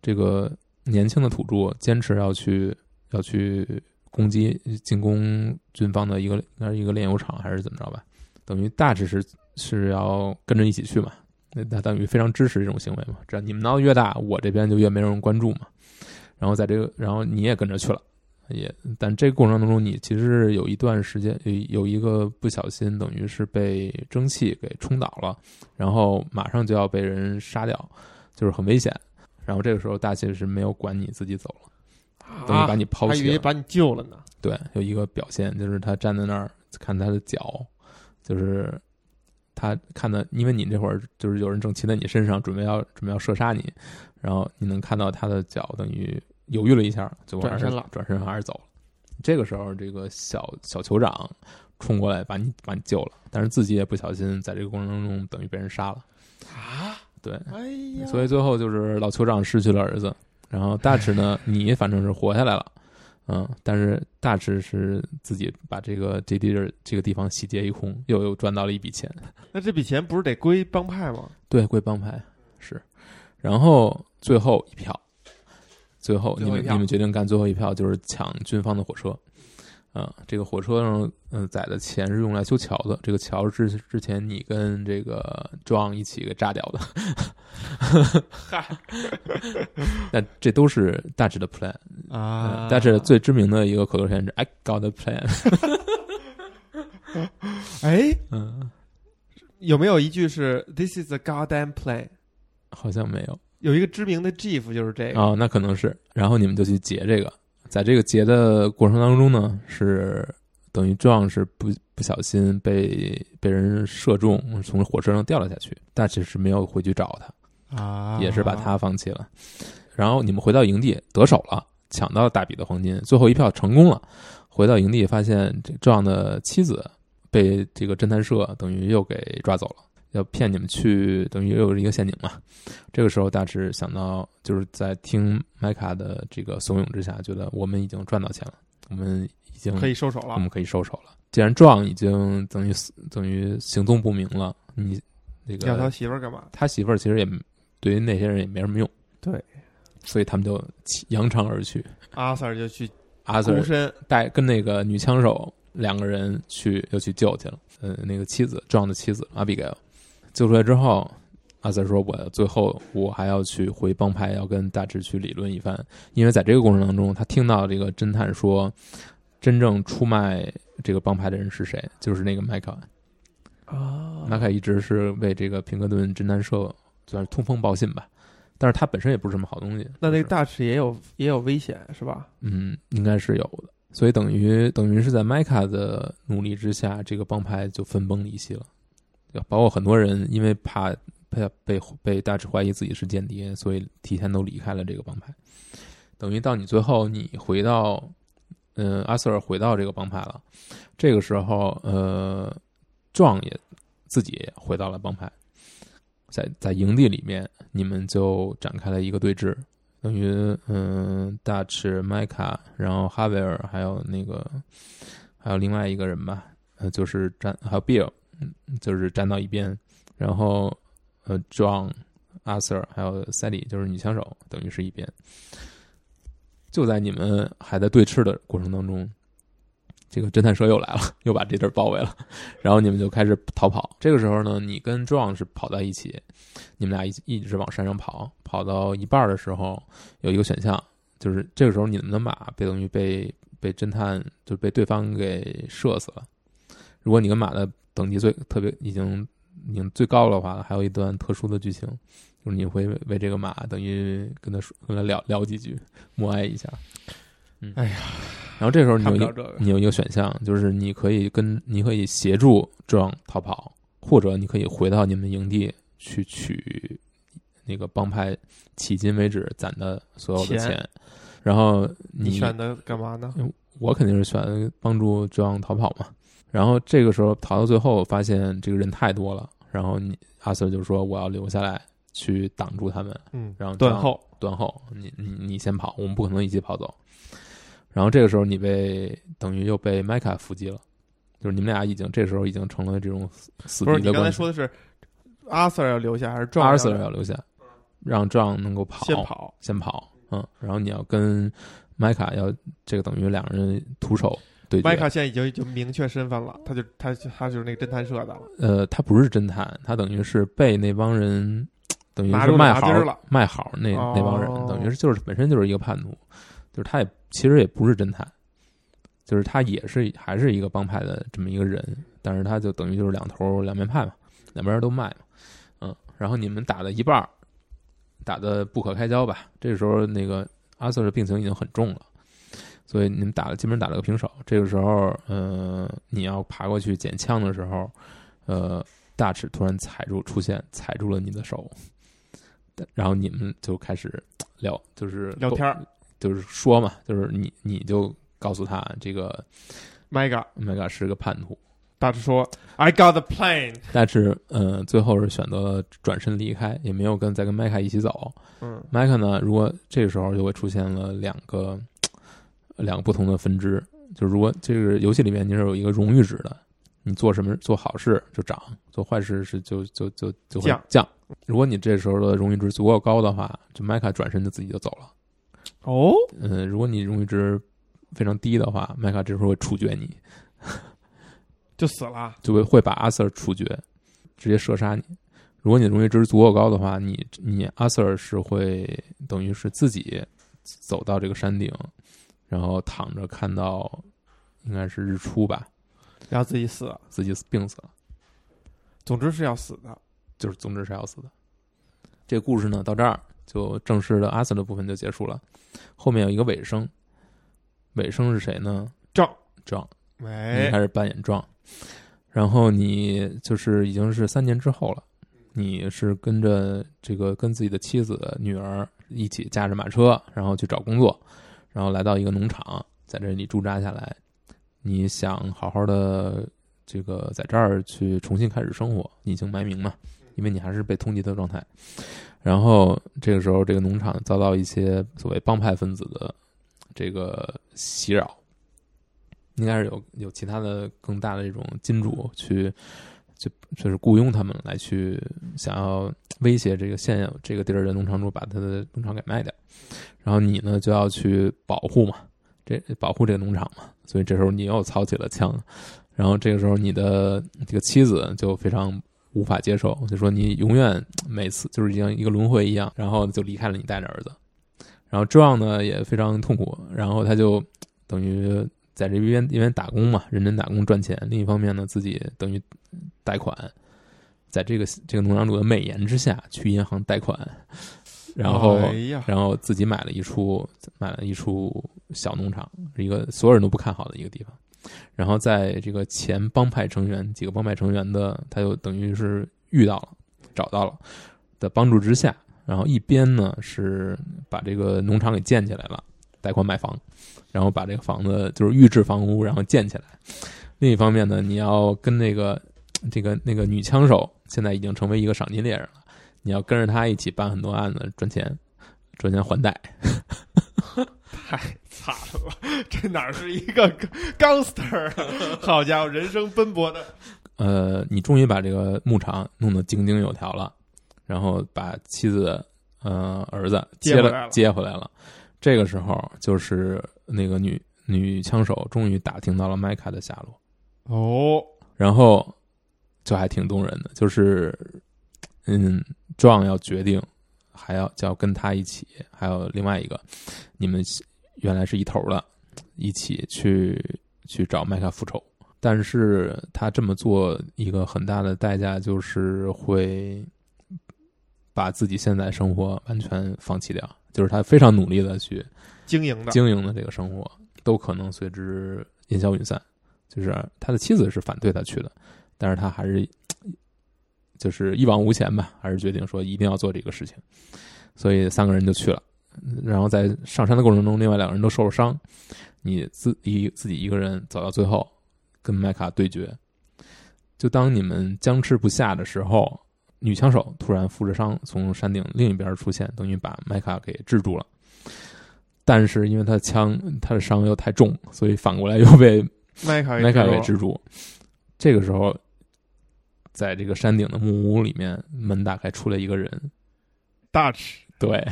这个年轻的土著坚持要去要去。攻击进攻军方的一个应该是一个炼油厂还是怎么着吧？等于大致是是要跟着一起去嘛？那那等于非常支持这种行为嘛？这样你们闹得越大，我这边就越没人关注嘛。然后在这个，然后你也跟着去了，也但这个过程当中，你其实是有一段时间有有一个不小心，等于是被蒸汽给冲倒了，然后马上就要被人杀掉，就是很危险。然后这个时候大气是没有管你自己走了。等于把你抛弃，还以为把你救了呢。对，有一个表现就是他站在那儿看他的脚，就是他看的，因为你这会儿就是有人正骑在你身上，准备要准备要射杀你，然后你能看到他的脚，等于犹豫了一下，就转身了，转身还是走了。这个时候，这个小小酋长冲过来把你把你救了，但是自己也不小心在这个过程当中等于被人杀了啊！对，哎呀，所以最后就是老酋长失去了儿子。然后大池呢，[laughs] 你反正是活下来了，嗯，但是大池是自己把这个这地儿这个地方洗劫一空，又又赚到了一笔钱。[laughs] 那这笔钱不是得归帮派吗？对，归帮派是。然后最后一票，最后你们你们决定干最后一票，就是抢军方的火车。啊，这个火车上，嗯，载的钱是用来修桥的。这个桥是之前你跟这个壮一起给炸掉的。嗨，[laughs] [laughs] 那这都是大致的 plan 啊。大致最知名的一个口头禅是 “I got a plan”。[laughs] 哎，嗯，有没有一句是 “This is a goddamn plan”？好像没有。有一个知名的 GIF 就是这个。哦，那可能是。然后你们就去截这个。在这个劫的过程当中呢，是等于壮是不不小心被被人射中，从火车上掉了下去，但其实没有回去找他啊，也是把他放弃了。然后你们回到营地得手了，抢到了大笔的黄金，最后一票成功了。回到营地发现这壮的妻子被这个侦探社等于又给抓走了。要骗你们去，等于又是一个陷阱嘛。这个时候，大致想到就是在听麦卡的这个怂恿之下，觉得我们已经赚到钱了，我们已经可以收手了。我们可以收手了。既然壮已经等于等于行踪不明了，你那个要他媳妇儿干嘛？他媳妇儿其实也对于那些人也没什么用。对，所以他们就扬长而去。阿 Sir 就去，阿 Sir 身带跟那个女枪手两个人去，又去救去了。呃，那个妻子壮的妻子阿比盖尔。救出来之后，阿 Sir 说：“我最后我还要去回帮派，要跟大志去理论一番。因为在这个过程当中，他听到这个侦探说，真正出卖这个帮派的人是谁？就是那个麦克。啊，麦克一直是为这个平克顿侦探社算是通风报信吧，但是他本身也不是什么好东西。那那个大志也有也有危险是吧？嗯，应该是有的。所以等于等于是在麦卡的努力之下，这个帮派就分崩离析了。”包括很多人因为怕被被被大致怀疑自己是间谍，所以提前都离开了这个帮派。等于到你最后，你回到，嗯，阿瑟尔回到这个帮派了。这个时候，呃，壮也自己回到了帮派，在在营地里面，你们就展开了一个对峙。等于，嗯，大赤、麦卡，然后哈维尔，还有那个，还有另外一个人吧，呃，就是詹，还有 Bill。嗯，就是站到一边，然后呃，John、阿 Sir 还有 Sally 就是女枪手，等于是一边。就在你们还在对峙的过程当中，这个侦探社又来了，又把这地儿包围了，然后你们就开始逃跑。这个时候呢，你跟 John 是跑在一起，你们俩一一直往山上跑，跑到一半的时候，有一个选项，就是这个时候你们的马被等于被被侦探就被对方给射死了。如果你跟马的等级最特别已经已经最高的话，还有一段特殊的剧情，就是你会为这个马等于跟他说跟他聊聊几句，默哀一下。嗯，哎呀，然后这时候你有一个，你有一个选项，就是你可以跟你可以协助壮逃跑，或者你可以回到你们营地去取那个帮派迄今为止攒的所有的钱钱。然后你选的干嘛呢？我肯定是选帮助壮逃跑嘛。然后这个时候逃到最后，发现这个人太多了，然后你阿 Sir 就说我要留下来去挡住他们，嗯，然后断后，断后，你你你先跑，我们不可能一起跑走。然后这个时候你被等于又被麦卡伏击了，就是你们俩已经这时候已经成了这种死死不是你刚才敌的关系。说的是阿 Sir 要留下还是壮阿要 Sir 要留下，让壮能够跑，先跑？先跑，嗯，然后你要跟麦卡要这个等于两个人徒手对。麦卡现在已经已经明确身份了，他就他他就是那个侦探社的了，呃，他不是侦探，他等于是被那帮人，等于是卖好了卖好那、哦那帮人，等于是就是本身就是一个叛徒，就是他也其实也不是侦探，就是他也是还是一个帮派的这么一个人，但是他就等于就是两头两面派嘛，两边都卖嘛，嗯，然后你们打到一半，打的不可开交吧，这时候那个阿 Sir 的病情已经很重了。所以你们打了，基本上打了个平手。这个时候，呃，你要爬过去捡枪的时候，呃，大齿突然踩住出现，踩住了你的手，然后你们就开始聊，就是聊天儿，就是说嘛，就是你你就告诉他这个麦卡 Omega 是个叛徒，大致说：“I got the plane。但是呃，最后是选择了转身离开，也没有跟再跟麦卡一起走。”嗯，麦克呢，如果这个时候就会出现了两个呃两个不同的分支，就如果这个游戏里面你是有一个荣誉值的，你做什么做好事就涨，做坏事是就就就就会降降。如果你这时候的荣誉值足够高的话，就麦卡转身就自己就走了。哦，嗯，如果你荣誉值非常低的话，麦卡这时候会处决你，就死了。就会会把阿 Sir 处决，直接射杀你。如果你的荣誉值足够高的话，你你阿 Sir 是会等于是自己走到这个山顶，然后躺着看到应该是日出吧，然后自己死了。自己病死了，总之是要死的。就是总之是要死的。这个故事呢到这儿就正式的阿 Sir 的部分就结束了，后面有一个尾声，尾声是谁呢？壮壮，你开，始扮演壮，然后你就是已经是三年之后了，你是跟着这个跟自己的妻子、女儿一起驾着马车，然后去找工作，然后来到一个农场，在这里驻扎下来。你想好好的这个在这儿去重新开始生活，隐姓埋名嘛，因为你还是被通缉的状态。然后这个时候，这个农场遭到一些所谓帮派分子的这个袭扰，应该是有有其他的更大的这种金主去，就就是雇佣他们来去想要威胁这个现有这个地儿的农场主，把他的农场给卖掉。然后你呢就要去保护嘛，这保护这个农场嘛，所以这时候你又操起了枪。然后这个时候你的这个妻子就非常无法接受，就说你永远每次就是像一个轮回一样，然后就离开了你带着儿子。然后这样呢也非常痛苦，然后他就等于在这边一边打工嘛，认真打工赚钱，另一方面呢自己等于贷款，在这个这个农场主的美颜之下去银行贷款，然后、哎，然后自己买了一处买了一处小农场，是一个所有人都不看好的一个地方。然后在这个前帮派成员几个帮派成员的，他就等于是遇到了、找到了的帮助之下，然后一边呢是把这个农场给建起来了，贷款买房，然后把这个房子就是预制房屋，然后建起来。另一方面呢，你要跟那个这个那个女枪手现在已经成为一个赏金猎人了，你要跟着他一起办很多案子赚钱，赚钱还贷。[laughs] 太惨了，这哪是一个 gangster？啊好家伙，人生奔波的，呃，你终于把这个牧场弄得井井有条了，然后把妻子的呃儿子接了接回来了。这个时候，就是那个女女枪手终于打听到了麦卡的下落，哦，然后就还挺动人的，就是嗯，壮要决定还要就要跟他一起，还有另外一个，你们原来是一头的，一起去去找麦卡复仇。但是他这么做一个很大的代价就是会把自己现在生活完全放弃掉，就是他非常努力的去经营的，经营的这个生活，都可能随之烟消云散。就是他的妻子是反对他去的，但是他还是 [tsk] 就是一往无前吧，还是决定说一定要做这个事情，所以三个人就去了。然后在上山的过程中，另外两个人都受了伤，你自一自己一个人走到最后，跟麦卡对决。就当你们僵持不下的时候，女枪手突然负着伤从山顶另一边出现，等于把麦卡给制住了。但是因为他的枪，他的伤又太重，所以反过来又被麦卡麦卡给制住。这个时候，在这个山顶的木屋里面，门打开，出来一个人。Dutch 对，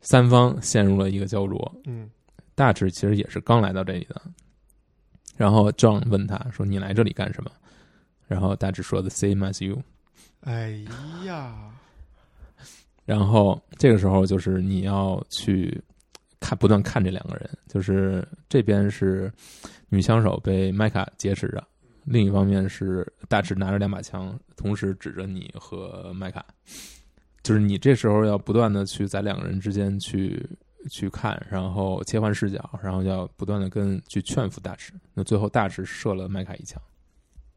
三方陷入了一个焦灼。嗯，Dutch 其实也是刚来到这里的。然后 John 问他说：“你来这里干什么？”然后 Dutch 说：“The same as you。”哎呀，然后这个时候就是你要去看，不断看这两个人，就是这边是女枪手被麦卡劫持着，另一方面是大池拿着两把枪，同时指着你和麦卡，就是你这时候要不断的去在两个人之间去去看，然后切换视角，然后要不断的跟去劝服大池，那最后大池射了麦卡一枪。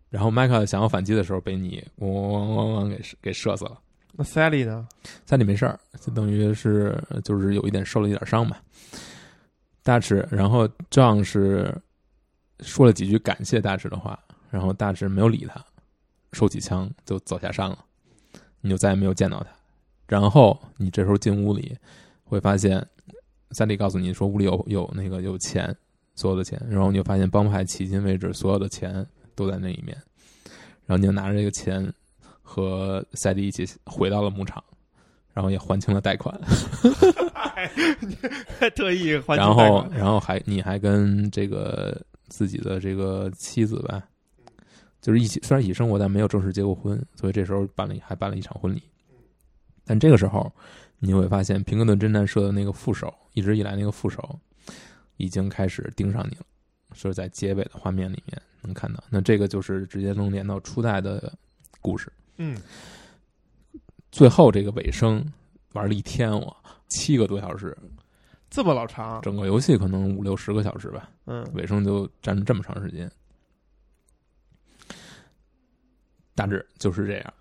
然后麦克想要反击的时候，被你咣咣咣咣给给射死了。那 Sally 呢？Sally 没事儿，就等于是就是有一点受了一点伤吧。大赤，然后 John 是说了几句感谢大赤的话，然后大赤没有理他，收起枪就走下山了。你就再也没有见到他。然后你这时候进屋里，会发现 Sally 告诉你说屋里有有那个有钱，所有的钱。然后你就发现帮派迄今为止所有的钱。都在那一面，然后你就拿着这个钱和赛迪一起回到了牧场，然后也还清了贷款，[laughs] 还特意还清 [laughs] 然后，然后还你还跟这个自己的这个妻子吧，就是一起虽然一起生活，但没有正式结过婚，所以这时候办了还办了一场婚礼。但这个时候你会发现，平克顿侦探社的那个副手，一直以来那个副手已经开始盯上你了，是在结尾的画面里面。能看到，那这个就是直接能连到初代的故事。嗯，最后这个尾声玩了一天，我七个多小时，这么老长，整个游戏可能五六十个小时吧。嗯，尾声就占这么长时间，大致就是这样。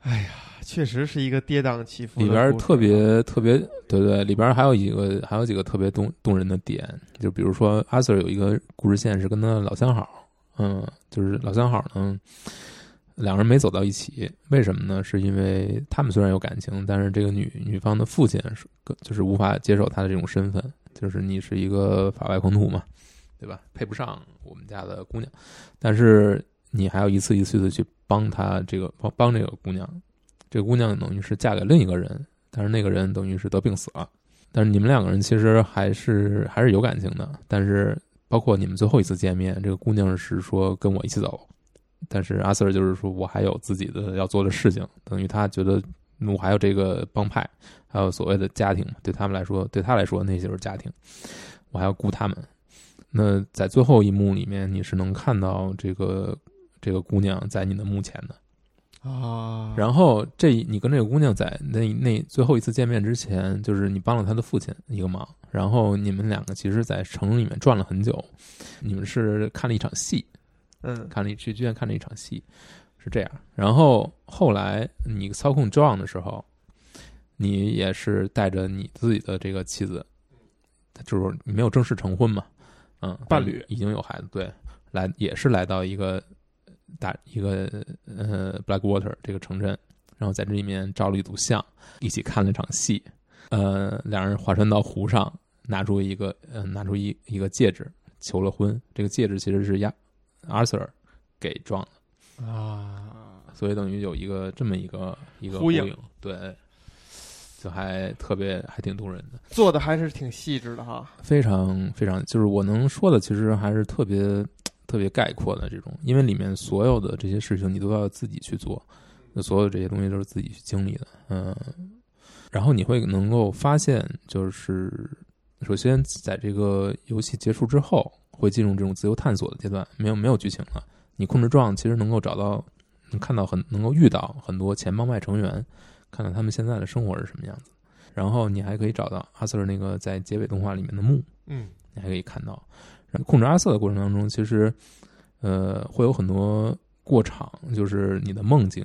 哎呀。确实是一个跌宕起伏，里边特别特别，对对，里边还有一个还有几个特别动动人的点，就比如说阿 Sir 有一个故事线是跟他老相好，嗯，就是老相好呢，两个人没走到一起，为什么呢？是因为他们虽然有感情，但是这个女女方的父亲是就是无法接受他的这种身份，就是你是一个法外狂徒嘛，对吧？配不上我们家的姑娘，但是你还要一次一次的去帮他这个帮帮这个姑娘。这个姑娘等于是嫁给另一个人，但是那个人等于是得病死了。但是你们两个人其实还是还是有感情的。但是包括你们最后一次见面，这个姑娘是说跟我一起走，但是阿 Sir 就是说我还有自己的要做的事情，等于他觉得我还有这个帮派，还有所谓的家庭，对他们来说，对他来说那就是家庭，我还要顾他们。那在最后一幕里面，你是能看到这个这个姑娘在你的墓前呢。啊，然后这你跟这个姑娘在那那最后一次见面之前，就是你帮了她的父亲一个忙，然后你们两个其实，在城里面转了很久，你们是看了一场戏，嗯，看了去剧院看了一场戏，是这样。然后后来你操控 John 的时候，你也是带着你自己的这个妻子，就是没有正式成婚嘛，嗯，伴侣已经有孩子，对，来也是来到一个。大一个呃，Blackwater 这个城镇，然后在这里面照了一组相，一起看了场戏。呃，两人划船到湖上，拿出一个呃，拿出一一个戒指，求了婚。这个戒指其实是亚 Arthur 给撞的啊，所以等于有一个这么一个一个呼应，对，就还特别还挺动人的，做的还是挺细致的哈，非常非常，就是我能说的，其实还是特别。特别概括的这种，因为里面所有的这些事情你都要自己去做，那所有这些东西都是自己去经历的，嗯，然后你会能够发现，就是首先在这个游戏结束之后，会进入这种自由探索的阶段，没有没有剧情了，你控制状其实能够找到能看到很能够遇到很多前帮派成员，看看他们现在的生活是什么样子。然后你还可以找到阿瑟那个在结尾动画里面的墓，嗯你还可以看到。然后控制阿瑟的过程当中，其实呃会有很多过场，就是你的梦境，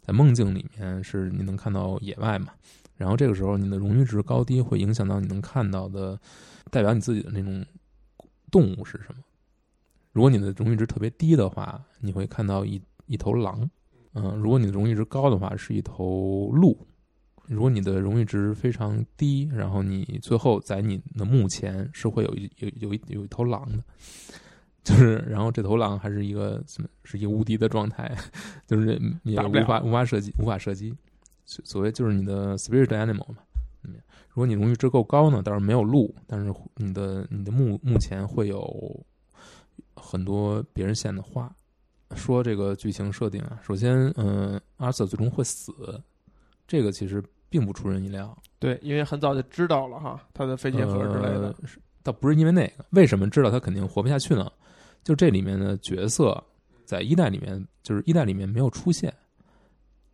在梦境里面是你能看到野外嘛。然后这个时候你的荣誉值高低会影响到你能看到的代表你自己的那种动物是什么。如果你的荣誉值特别低的话，你会看到一一头狼，嗯、如果你的荣誉值高的话，是一头鹿。如果你的荣誉值非常低，然后你最后在你的墓前是会有一有有一有一头狼的，就是然后这头狼还是一个什么是一个无敌的状态，就是也打不了无法无法射击无法射击，所所谓就是你的 spirit animal 嘛。嗯如果你荣誉值够高呢，倒是没有路，但是你的你的墓墓前会有很多别人献的花。说这个剧情设定啊，首先，嗯、阿瑟最终会死，这个其实并不出人意料。对，因为很早就知道了哈，他的肺结核之类的。倒不是因为那个，为什么知道他肯定活不下去呢？就这里面的角色在一代里面，就是一代里面没有出现，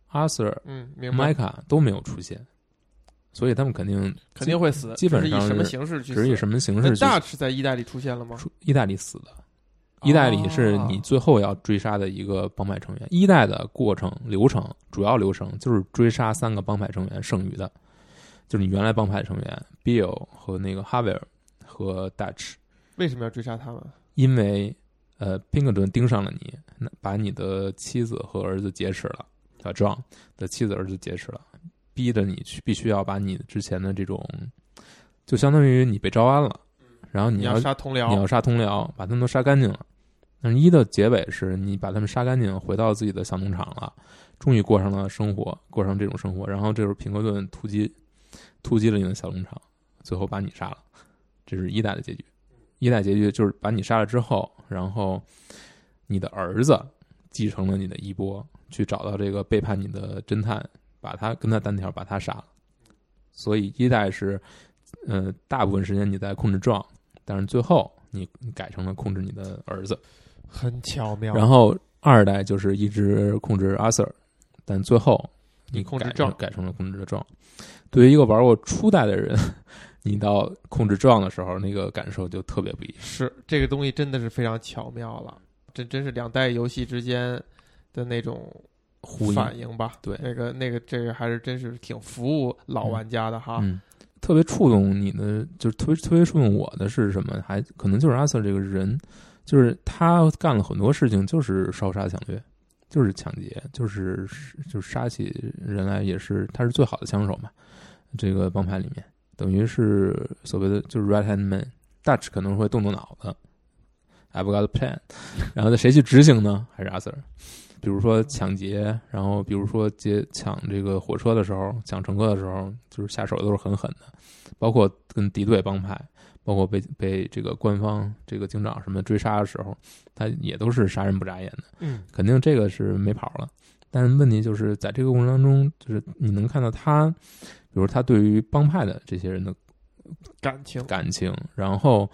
阿 Sir、嗯，明，麦卡都没有出现，所以他们肯定肯定会死，基本上是以什么形式去死？只是以什么形式去 Dutch 在一代里出现了吗？出意大利死的。一代里是你最后要追杀的一个帮派成员。一代的过程流程主要流程就是追杀三个帮派成员剩余的，就是你原来帮派成员 Bill 和那个哈维尔和 Dutch，为什么要追杀他们？因为呃宾克顿盯上了你，那把你的妻子和儿子劫持了，把 John 的妻子儿子劫持了，逼着你去必须要把你之前的这种，就相当于你被招安了，然后你你要杀同僚你要，杀同僚，把他们都杀干净了。但是一的结尾是你把他们杀干净，回到自己的小农场了，终于过上了生活，过上这种生活。然后这时候平克顿突击，突击了你的小农场，最后把你杀了。这是一代的结局。一代结局就是把你杀了之后，然后你的儿子继承了你的衣钵，去找到这个背叛你的侦探，把他跟他单挑，把他杀了。所以一代是，呃，大部分时间你在控制壮，但是最后你改成了控制你的儿子。很巧妙。然后二代就是一直控制阿 Sir，但最后你控制壮改成了控制的壮。对于一个玩过初代的人，你到控制壮的时候，那个感受就特别不一样。是这个东西真的是非常巧妙了，这真是两代游戏之间的那种反应吧。对那个那个这个还是真是挺服务老玩家的哈。嗯，特别触动你的，就是特别特别触动我的是什么？还可能就是阿 Sir 这个人，就是他干了很多事情，就是烧杀抢掠，就是抢劫，就是就是杀起人来也是他是最好的枪手嘛。这个帮派里面，等于是所谓的就是 right hand man。Dutch 可能会动动脑子，I've got a plan，然后谁去执行呢？还是阿 Sir？比如说抢劫，然后比如说劫抢这个火车的时候，抢乘客的时候，就是下手都是很狠的，包括跟敌对帮派，包括被被这个官方这个警长什么追杀的时候，他也都是杀人不眨眼的，嗯，肯定这个是没跑了。但是问题就是在这个过程当中，就是你能看到他，比如他对于帮派的这些人的感情感情，然后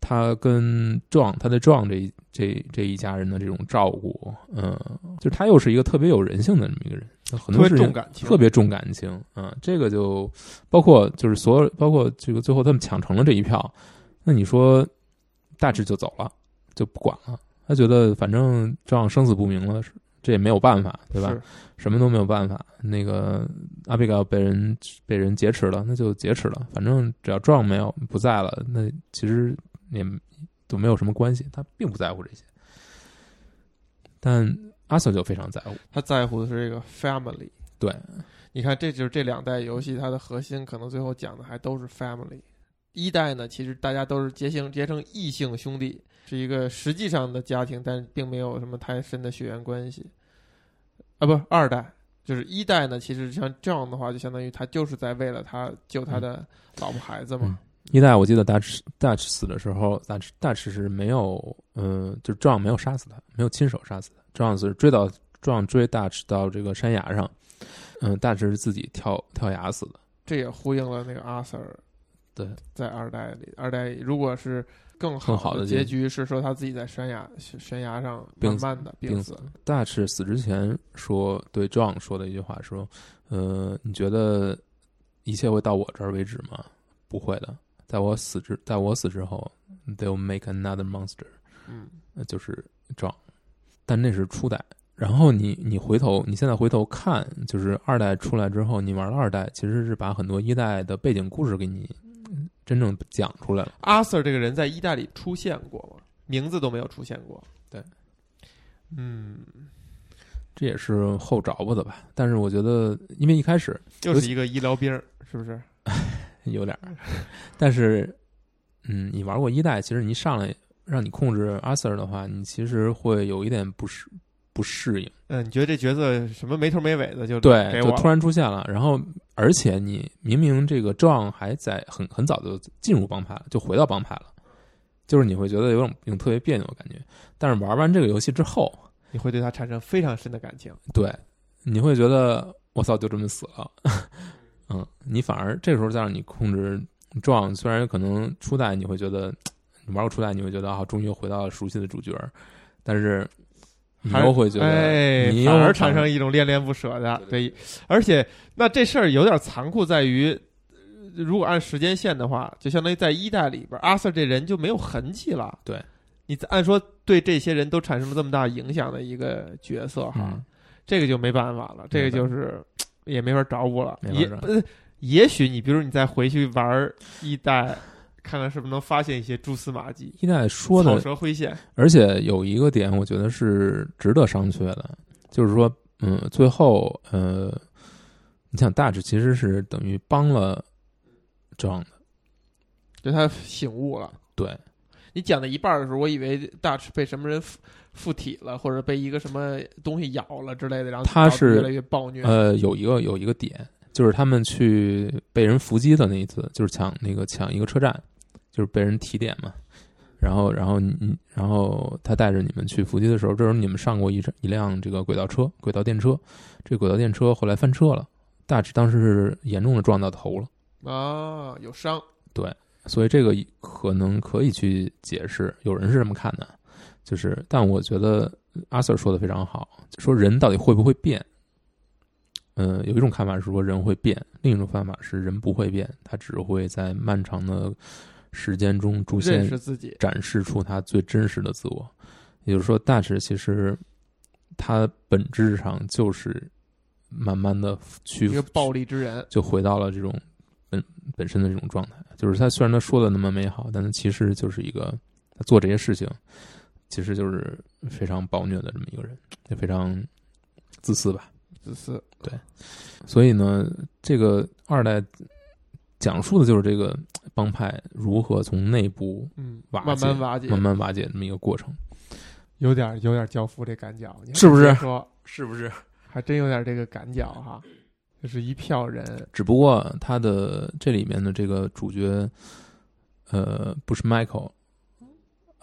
他跟壮他对壮这这这一家人的这种照顾，嗯，就他又是一个特别有人性的这么一个人，很多事情重感情，特别重感情，嗯，这个就包括就是所有包括这个最后他们抢成了这一票，那你说大致就走了，就不管了，他觉得反正壮生死不明了，这也没有办法，对吧？什么都没有办法。那个阿比盖被人被人劫持了，那就劫持了，反正只要壮没有不在了，那其实也都没有什么关系，他并不在乎这些。但阿 Sir 就非常在乎，他在乎的是这个 family。对，你看，这就是这两代游戏它的核心，可能最后讲的还都是 family。一代呢，其实大家都是结成结成异性兄弟，是一个实际上的家庭，但并没有什么太深的血缘关系。啊，不，二代就是一代呢，其实像这样的话，就相当于他就是在为了他救他的老婆孩子嘛。嗯一代我记得 Dutch Dutch 死的时候，Dutch Dutch 是没有，嗯、就是 John 没有杀死他，没有亲手杀死他，John 是追到 John 追 Dutch 到这个山崖上，嗯、d u t c h 是自己跳跳崖死的。这也呼应了那个阿 Sir 对，在二代里，二代如果是更更好的的结结局是说他自己在山崖悬崖上病慢慢的病死。Dutch 死之前说对 John 说的一句话说：“呃，你觉得一切会到我这儿为止吗？不会的，在我死之在我死之后，they'll make another monster。”嗯，呃，就是 John，但那是初代。然后你你回头，你现在回头看，就是二代出来之后，你玩了二代，其实是把很多一代的背景故事给你真正讲出来了。阿 Sir 这个人在一代里出现过吗？名字都没有出现过。对，嗯，这也是后找补的吧？但是我觉得，因为一开始就是一个医疗兵儿，是不是？[laughs] 有点儿，但是，嗯，你玩过一代，其实你一上来让你控制阿 Sir 的话，你其实会有一点不适不适应。嗯，你觉得这角色什么没头没尾的就对，就突然出现了，然后而且你明明这个 John 还在很很早就进入帮派了，就回到帮派了，就是你会觉得有种有种特别别扭的感觉。但是玩完这个游戏之后，你会对他产生非常深的感情。对，你会觉得我操，就这么死了。[laughs] 嗯，你反而这时候再让你控制 John，虽然可能初代你会觉得你玩过初代，你会觉得啊，终于又回到了熟悉的主角，但是你又会觉得哎，你又反而产生一种恋恋不舍的。对，而且那这事儿有点残酷，在于呃如果按时间线的话，就相当于在一代里边，阿 Sir 这人就没有痕迹了。对，你按说对这些人都产生了这么大影响的一个角色哈，嗯这个就没办法了，这个就是也没法找补了。也呃，也许你比如你再回去玩一代，看看是不是能发现一些蛛丝马迹。一代说草的蛇灰线，而且有一个点，我觉得是值得商榷的，就是说，嗯，最后，呃，你想大致其实是等于帮了 John 的，就他醒悟了。对，你讲到一半的时候，我以为 Dutch 被什么人附附体了，或者被一个什么东西咬了之类的，然后他是越来越暴虐。呃，有一个有一个点，就是他们去被人伏击的那一次，就是抢那个抢一个车站，就是被人提点嘛。然后，然后你，然后他带着你们去伏击的时候，这时候你们上过一一辆这个轨道车，轨道电车。这轨道电车后来翻车了，大致当时是严重的撞到头了。啊，有伤，对所以这个可能可以去解释，有人是这么看的，就是，但我觉得阿 Sir 说的非常好，说人到底会不会变？嗯、有一种看法是说人会变，另一种看法是人不会变，他只会在漫长的时间中逐认渐。展示出他最真实的自我。也就是说，大致其实他本质上就是慢慢的去一个暴力之人，就回到了这种本本身的这种状态。就是他虽然他说的那么美好，但他其实就是一个他做这些事情，其实就是非常暴虐的这么一个人，也非常自私吧。自私对。所以呢，这个二代讲述的就是这个帮派如何从内部嗯，瓦解慢瓦解，慢慢瓦解这么一个过程，有点有点教父这感觉，你是不是说是不是？[laughs] 还真有点这个感觉哈，就是一票人，只不过他的这里面的这个主角，呃，不是 Michael，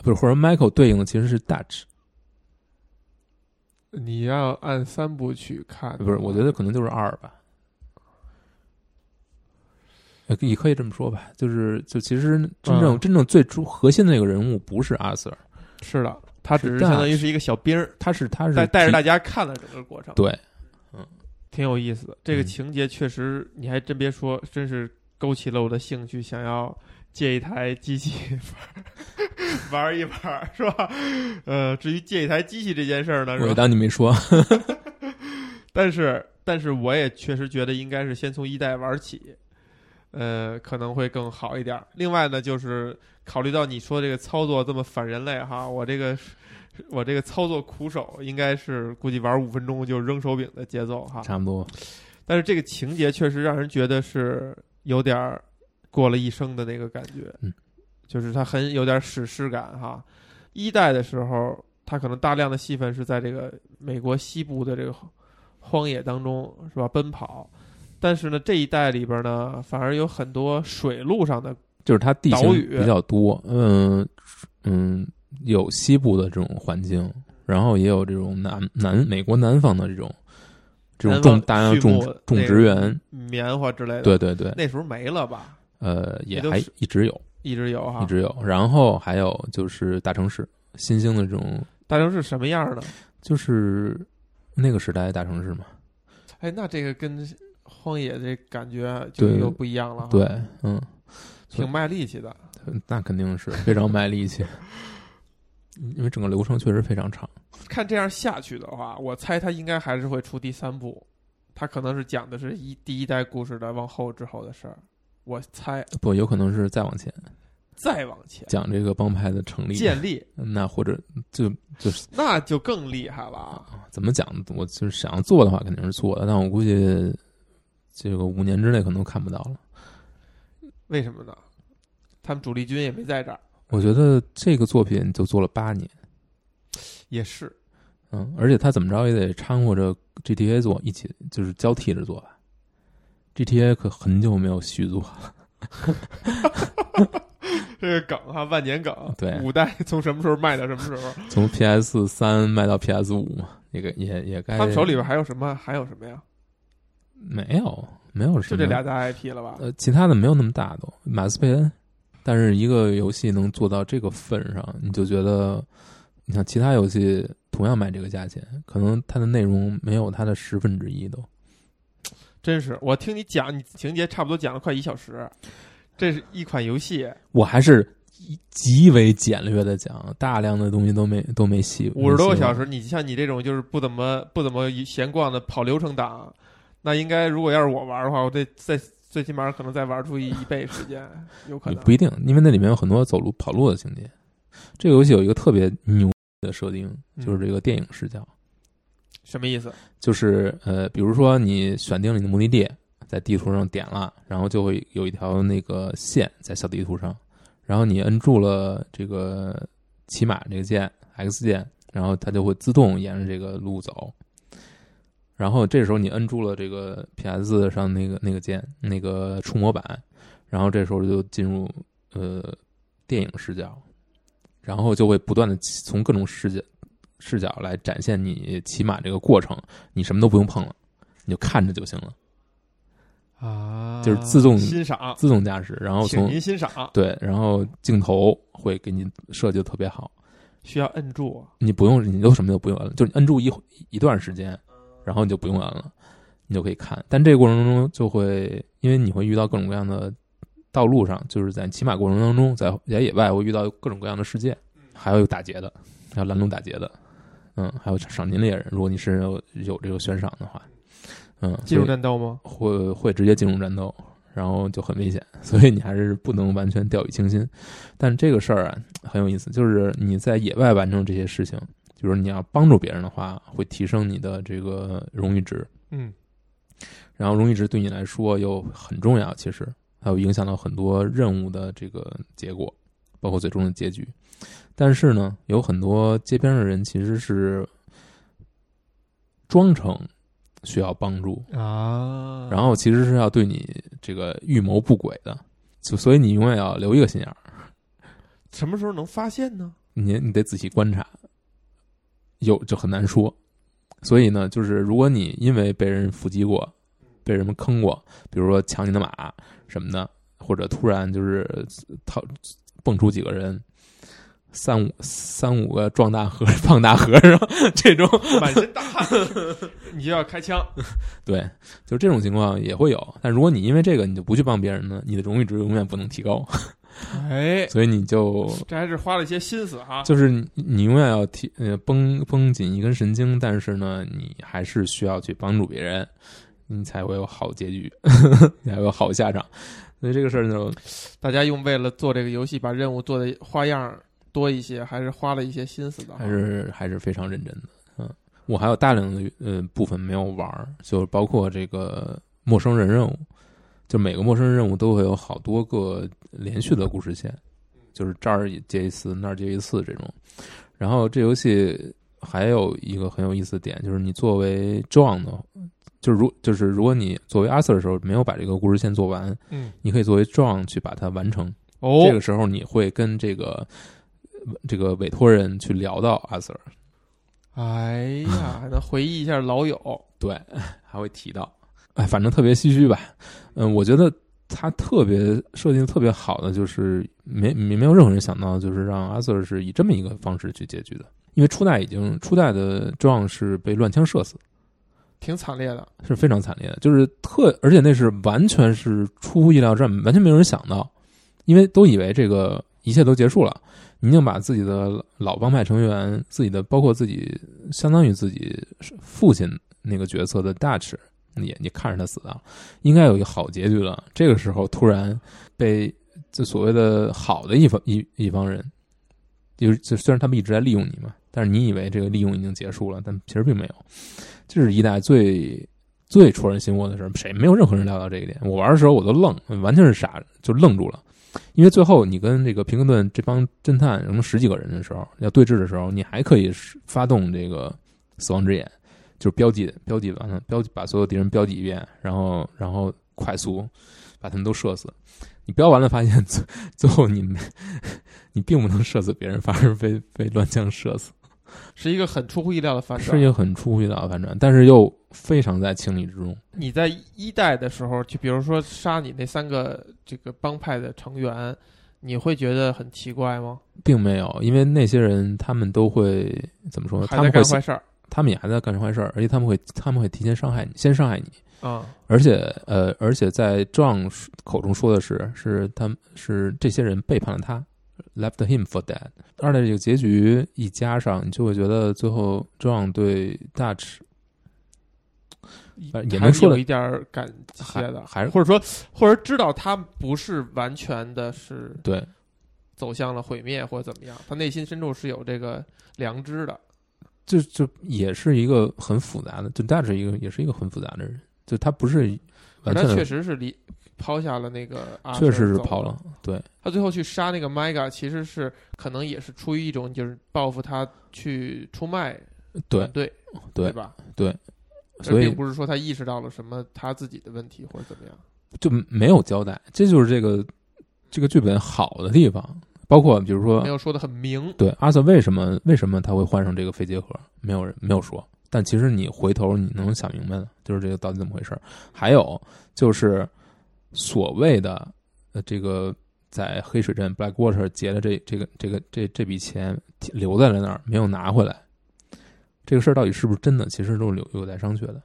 不是或者 Michael 对应的其实是 Dutch。你要按三部曲看，不是，我觉得可能就是二吧。呃也可以这么说吧，就是就其实真正、嗯真正最主核心的那个人物不是阿 Sir，是的，他只是是相当于是一个小兵儿，他是他是带带着大家家看了整个过程，对嗯挺有意思的。这个嗯情节确实，你还真别说，真是勾起了我的兴趣，想要借一台机器玩 [laughs] 玩一玩，是吧？呃，至于借一台机器这件事儿呢，我？当你没说，[laughs] 但是，但是我也确实觉得应该是先从一代玩起，呃，可能会更好一点儿。另外呢，就是考虑到你说这个操作这么反人类哈，我这个我这个操作苦手，应该是估计玩五分钟就扔手柄的节奏哈。差不多。但是这个情节确实让人觉得是有点儿过了一生的那个感觉，嗯，就是它很有点史诗感哈。一代的时候，它可能大量的戏份是在这个美国西部的这个荒野当中是吧奔跑，但是呢这一带里边呢反而有很多水路上的就是它地形比较多，嗯嗯，有西部的这种环境，然后也有这种南南美国南方的这种这种种大量种种植园，棉花之类的，对对对，那时候没了吧？呃，也还一直有，一直有哈，一直有。然后还有就是大城市，新兴的这种，大城市什么样的？就是那个时代的大城市嘛。哎，那这个跟荒野这感觉就又不一样了哈，对，嗯，挺卖力气的。那肯定是非常卖力气，因为整个流程确实非常长。看这样下去的话，我猜他应该还是会出第三部，他可能是讲的是一第一代故事的往后之后的事儿。我猜不，有可能是再往前再往前讲这个帮派的成立，建立，那或者就就是那就更厉害了啊！怎么讲？我就是想要做的话，肯定是做的，但我估计这个五年之内可能看不到了。为什么呢？他们主力军也没在这儿，我觉得这个作品就做了八年，[sniffs] 也是嗯，而且他怎么着也得掺和着 GTA 做，一起就是交替着做吧。GTA 可很久没有续作了，[laughs] 这个梗哈，万年梗。对五代从什么时候卖到什么时候？从 PS 三卖到 PS 五嘛，也个也也该他们手里边还有什么？还有什么呀？没有没有什么就这俩大 IP 了吧？呃，其他的没有那么大都马斯佩恩，但是一个游戏能做到这个份上，你就觉得，你像其他游戏同样卖这个价钱，可能它的内容没有它的十分之一都。真是，我听你讲，你情节差不多讲了快一小时。这是一款游戏，我还是极为简略的讲，大量的东西都没都没细。五十多个小时。你像你这种就是不怎么不怎么闲逛的跑流程党，那应该如果要是我玩的话，我得再最起码可能再玩出一一倍时间，有可能。不一定，因为那里面有很多走路跑路的情节。这个游戏有一个特别牛的设定，就是这个电影视角。什么意思？就是呃，比如说你选定了你的目的地，在地图上点了，然后就会有一条那个线在小地图上，然后你摁住了这个骑马这个键 X 键，然后它就会自动沿着这个路走。然后这时候你摁住了这个 PS 上那个那个键那个触摸板，然后这时候就进入呃电影视角，然后就会不断的从各种视角视角来展现你骑马这个过程，你什么都不用碰了，你就看着就行了，啊就是自动欣赏，自动驾驶，然后从您欣赏，对，然后镜头会给你设计的特别好，需要摁住。你不用，你都什么都不用摁，就是摁住一一段时间，然后你就不用摁了，你就可以看。但这个过程中就会，因为你会遇到各种各样的道路上，就是在骑马过程当中，在在野外会遇到各种各样的事件，还有有打劫的，还有拦路打劫的，嗯，还有赏金猎人，如果你是有有这个悬赏的话，嗯，进入战斗吗？会会直接进入战斗，然后就很危险，[laughs] 所以你还是不能完全掉以轻心。但这个事儿啊很有意思，就是你在野外完成这些事情，就是你要帮助别人的话，会提升你的这个荣誉值，嗯，然后荣誉值对你来说又很重要，其实还有影响到很多任务的这个结果，包括最终的结局。但是呢，有很多街边的人其实是装成需要帮助，啊。然后其实是要对你这个预谋不轨的，就所以你永远要留一个心眼儿，什么时候能发现呢？你你得仔细观察，有就很难说。所以呢，就是如果你因为被人伏击过，被人们坑过，比如说抢你的马什么的，或者突然就是掏蹦出几个人，三五三五个壮大和胖 [laughs] 大和尚 [laughs] 这种，满身大汗，[laughs] 你就要开枪。对，就这种情况也会有。但如果你因为这个你就不去帮别人呢，你的荣誉值永远不能提高，哎，所以你就这还是花了一些心思哈。就是你你永远要提呃绷绷紧一根神经，但是呢，你还是需要去帮助别人，你才会有好结局，你 [laughs] 才会有好下场。所以这个事儿呢，大家用为了做这个游戏，把任务做的花样多一些，还是花了一些心思的。还是还是非常认真的。嗯，我还有大量的呃部分没有玩儿，就包括这个陌生人任务，就每个陌生人任务都会有好多个连续的故事线，就是这儿接一次，那儿接一次这种。然后这游戏还有一个很有意思的点，就是你作为 John 的，就是如就是如果你作为 Arthur 的时候没有把这个故事线做完，嗯，你可以作为 John 去把它完成。哦，这个时候你会跟这个这个委托人去聊到 Arthur，哎呀，还能回忆一下老友。对，[laughs] 还会提到，哎，反正特别唏嘘吧。嗯，我觉得他特别设定得特别好的，就是没没没有任何人想到，就是让阿瑟是以这么一个方式去结局的。因为初代已经初代的 John 是被乱枪射死，挺惨烈的。是非常惨烈的，就是特而且那是完全是出乎意料之外，完全没有人想到，因为都以为这个一切都结束了，你已经把自己的老帮派成员、自己的包括自己相当于自己父亲那个角色的 Dutch 你你看着他死啊，应该有一个好结局了。这个时候突然被这所谓的好的一方一一帮人，就是就虽然他们一直在利用你嘛，但是你以为这个利用已经结束了，但其实并没有。这是一代最最戳人心窝的事，谁没有任何人料到这一点。我玩的时候我都愣，完全是傻，就愣住了。因为最后你跟这个平克顿这帮侦探什么十几个人的时候要对峙的时候，你还可以发动这个死亡之眼。就是标记标记完了，标记把所有敌人标记一遍，然后然后快速把他们都射死。你标完了，发现最最后你没 [laughs] 你并不能射死别人，反而被被乱枪射死，是一个很出乎意料的反转，是一个很出乎意料的反转，但是又非常在情理之中。你在一代的时候，就比如说杀你那三个这个帮派的成员，你会觉得很奇怪吗？并没有，因为那些人他们都会怎么说呢？他们干坏事儿。他们也还在干坏事儿，而且他们会他们会提前伤害你，先伤害你啊！而且呃，而且在壮口中说的是，是他们是这些人背叛了他，left him for dead。二代这个结局一加上，你就会觉得最后壮对 Dutch 也能说有一点感谢的，还是或者说或者知道他不是完全的是对走向了毁灭或者怎么样，他内心深处是有这个良知的。就就也是一个很复杂的，就 Dutch 一个也是一个很复杂的人，就他不是，他确实是离抛下了那个，确实是抛了，对，他最后去杀那个 Mega，其实是可能也是出于一种就是报复他去出卖，对对对吧？对，所以并不是说他意识到了什么他自己的问题或者怎么样，就没有交代，这就是这个这个剧本好的地方。包括比如说没有说的很明，对阿瑟为什么为什么他会患上这个肺结核？没有人没有说，但其实你回头你能想明白的，就是这个到底怎么回事还有就是所谓的呃这个在黑水镇 Blackwater 结的这这个这个这这笔钱留在了那儿没有拿回来，这个事儿到底是不是真的？其实都是有有待商榷的，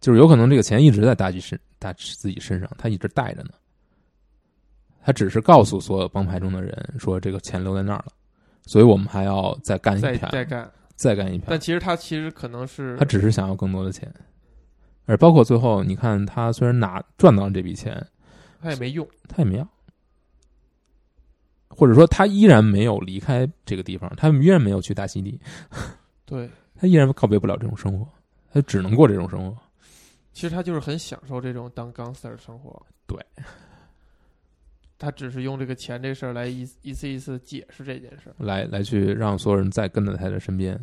就是有可能这个钱一直在大吉身大自己身上，他一直带着呢。他只是告诉所有帮派中的人说这个钱留在那儿了，所以我们还要再干一票，再干，再干一票。但其实他其实可能是他只是想要更多的钱，而包括最后你看他虽然拿赚到了这笔钱，他也没用，他也没要，或者说他依然没有离开这个地方，他依然没有去大溪地，对他依然告别不了这种生活，他只能过这种生活。其实他就是很享受这种当钢丝的生活，对。[laughs] 他只是用这个钱这事儿来一一次一次解释这件事，来来去让所有人再跟在他的身边，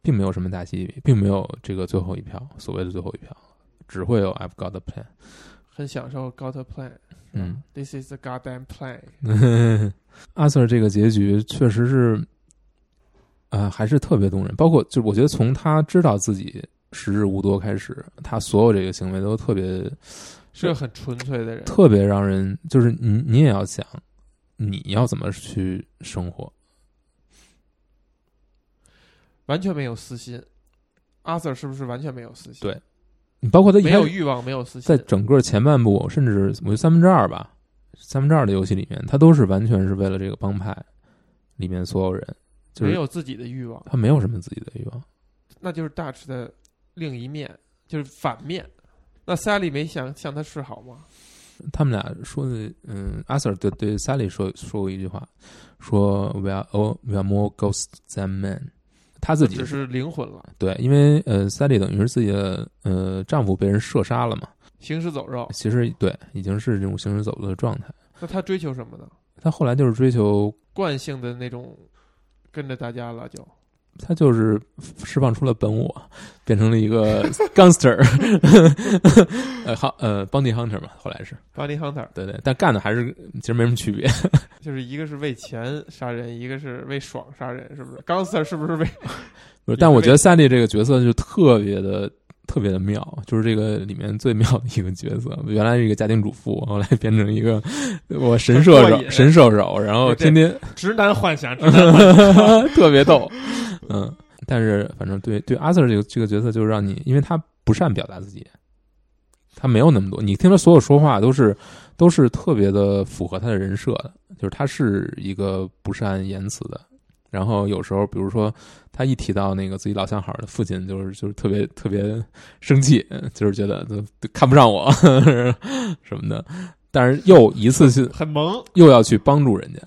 并没有什么大戏，并没有这个最后一票，所谓的最后一票，只会有 I've got a plan，很享受 got a plan，嗯，This is the goddamn plan。[laughs] 阿 Sir 这个结局确实是，啊，还是特别动人。包括就我觉得从他知道自己时日无多开始，他所有这个行为都特别。是个很纯粹的人，特别让人就是你，你也要想，你要怎么去生活，完全没有私心。阿 Sir 是不是完全没有私心？对，你包括他没有欲望，没有私心，在整个前半部，甚至我觉得三分之二吧，三分之二的游戏里面，他都是完全是为了这个帮派里面所有人，就是没有自己的欲望，他没有什么自己的欲望，那就是大池的另一面，就是反面。那 Sally 没想向他示好吗？他们俩说的，嗯，阿 Sir 对对 Sally 说说过一句话，说 We are all we are more ghosts than men。他自己只是灵魂了，对，因为呃，Sally 等于是自己的呃丈夫被人射杀了嘛，行尸走肉。其实对，已经是这种行尸走肉的状态。那他追求什么呢？他后来就是追求惯性的那种，跟着大家了就。他就是释放出了本我，[laughs] 变成了一个 [laughs] gangster，[laughs] 呃，好，呃，bounty hunter 嘛，后来是 bounty hunter，对对，但干的还是其实没什么区别，就是一个是为钱杀人，一个是为爽杀人，是不是？gangster 是不是为？不是，但我觉得萨利这个角色就特别的特别的妙，就是这个里面最妙的一个角色。原来是一个家庭主妇，后来变成一个我神射手，神射手，然后天天直男幻想，直男幻想特别逗。嗯，但是反正对对阿 Sir 这个这个角色，就是让你，因为他不善表达自己，他没有那么多，你听他所有说话都是都是特别的符合他的人设的，就是他是一个不善言辞的。然后有时候，比如说他一提到那个自己老相好的父亲，就是就是特别特别生气，就是觉得看不上我 [laughs] 什么的。但是又一次性很萌。又要去帮助人家，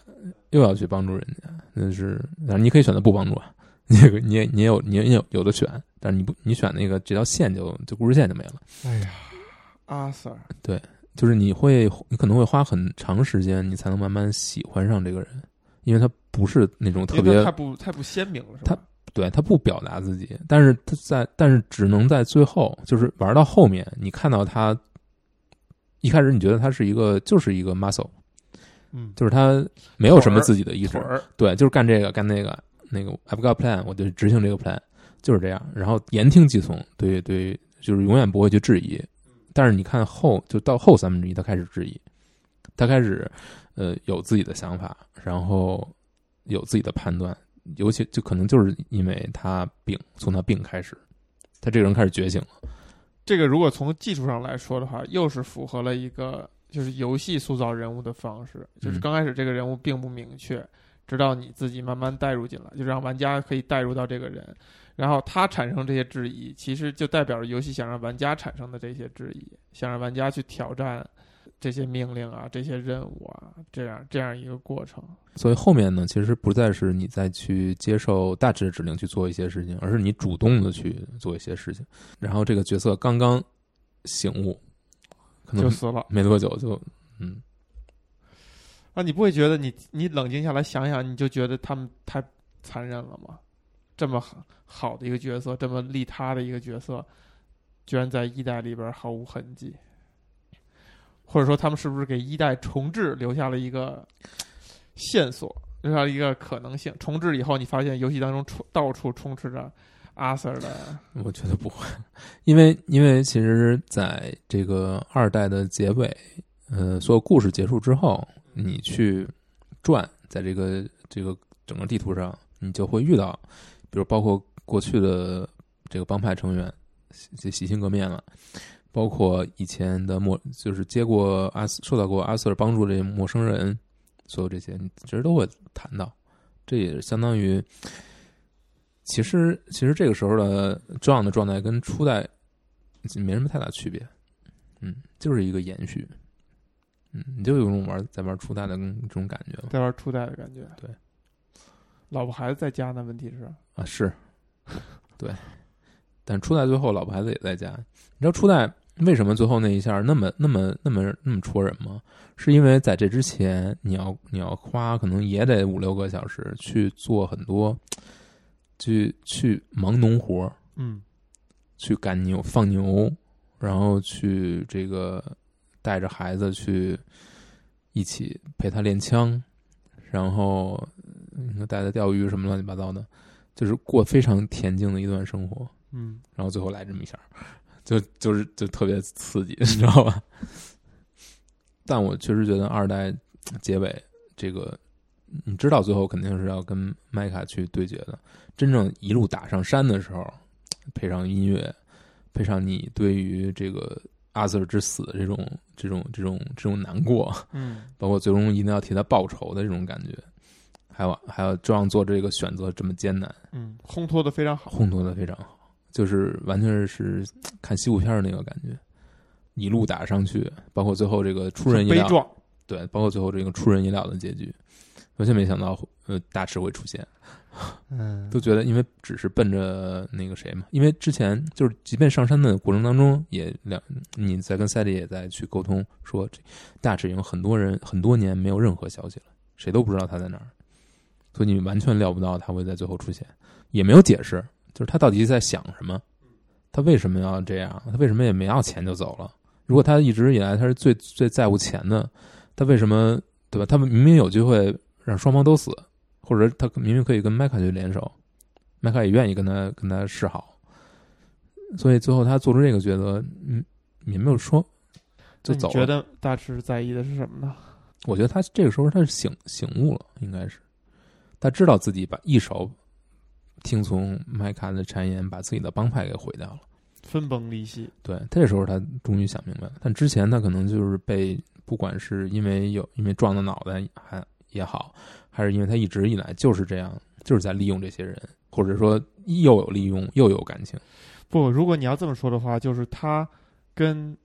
又要去帮助人家，那是，但是你可以选择不帮助啊，[laughs] 你也你也你也有你也有有的选，但是你不你选那个这条线就就故事线就没了，哎呀，阿 Sir，对就是你会你可能会花很长时间，你才能慢慢喜欢上这个人，因为他不是那种特别太不太不鲜明了，是吧？对他不表达自己，但是他在但是只能在最后，就是玩到后面，你看到他一开始你觉得他是一个就是一个 muscle，嗯，就是他没有什么自己的意识对，就是干这个干那个，那个 I've got plan，我就执行这个 plan，就是这样。然后言听计从，对对，就是永远不会去质疑。但是你看后，就到后三分之一，他开始质疑，他开始呃有自己的想法，然后有自己的判断，尤其就可能就是因为他病，从他病开始，他这个人开始觉醒了。这个如果从技术上来说的话，又是符合了一个就是游戏塑造人物的方式，就是嗯刚开始这个人物并不明确，直到你自己慢慢带入进来，就让玩家可以带入到这个人，然后他产生这些质疑，其实就代表着游戏想让玩家产生的这些质疑，想让玩家去挑战这些命令啊、这些任务啊，这样这样一个过程。所以后面呢，其实不再是你再去接受大致的指令去做一些事情，而是你主动的去做一些事情。然后这个角色刚刚醒悟，可能就死了没多久就嗯，啊！你不会觉得你你冷静下来想想，你就觉得他们太残忍了吗？这么好的一个角色，这么利他的一个角色，居然在一代里边毫无痕迹，或者说他们是不是给一代重置留下了一个线索，留下了一个可能性？重置以后，你发现游戏当中充到处充斥着阿 Sir 的，我觉得不会，[laughs] 因为因为其实在这个二代的结尾，呃，所有故事结束之后，你去转在这个这个整个地图上，你就会遇到，比如包括过去的这个帮派成员洗洗心革面了，包括以前的陌就是接过阿受到过阿瑟尔帮助的这些陌生人，所有这些你其实都会谈到，这也相当于。其实，其实这个时候的 John 的状态跟初代没什么太大区别，嗯，就是一个延续，嗯，你就有种玩在玩初代的这种感觉嘛在玩初代的感觉。对，老婆孩子在家呢，问题是，啊，是，[laughs] 对，但初代最后老婆孩子也在家，你知道初代为什么最后那一下那么那么那么那么戳人吗？是因为在这之前，你要你要花可能也得五六个小时去做很多，去去忙农活儿，嗯，去赶牛、放牛，然后去这个带着孩子去一起陪他练枪，然后嗯带他钓鱼什么乱七八糟的，就是过非常恬静的一段生活。嗯，然后最后来这么一下，就就是就特别刺激，你知道吧？[laughs] 但我确实觉得二代结尾这个，你知道最后肯定是要跟麦卡去对决的。真正一路打上山的时候，配上音乐，配上你对于这个阿瑟尔之死的这种这种这种这种难过，嗯，[laughs] 包括最终一定要替他报仇的这种感觉，还有还有这样做这个选择这么艰难，嗯，烘托的非常好。烘托的非常好，就是完全是看西部片儿那个感觉，一路打上去，包括最后这个出人意料，悲壮，对，包括最后这个出人意料的结局，完全没想到呃大池会出现，嗯都觉得因为只是奔着那个谁嘛，因为之前就是即便上山的过程当中也两你在跟赛利也在去沟通说，这大赤已经很多人很多年没有任何消息了，谁都不知道他在哪儿，所以你完全料不到他会在最后出现，也没有解释，就是他到底在想什么，他为什么要这样，他为什么也没要钱就走了？如果他一直以来他是最最在乎钱的，他为什么对吧？他们明明有机会让双方都死，或者他明明可以跟麦卡去联手，麦卡也愿意跟他跟他示好，所以最后他做出这个抉择，嗯，也没有说就走了。觉得大池在意的是什么呢？我觉得他这个时候他是醒醒悟了，应该是他知道自己把一手听从麦卡的谗言，把自己的帮派给毁掉了。分崩离析。对，这时候他终于想明白了。但之前他可能就是被，不管是因为有因为撞到脑袋还也好，还是因为他一直以来就是这样，就是在利用这些人，或者说又有利用又有感情。不，如果你要这么说的话，就是他跟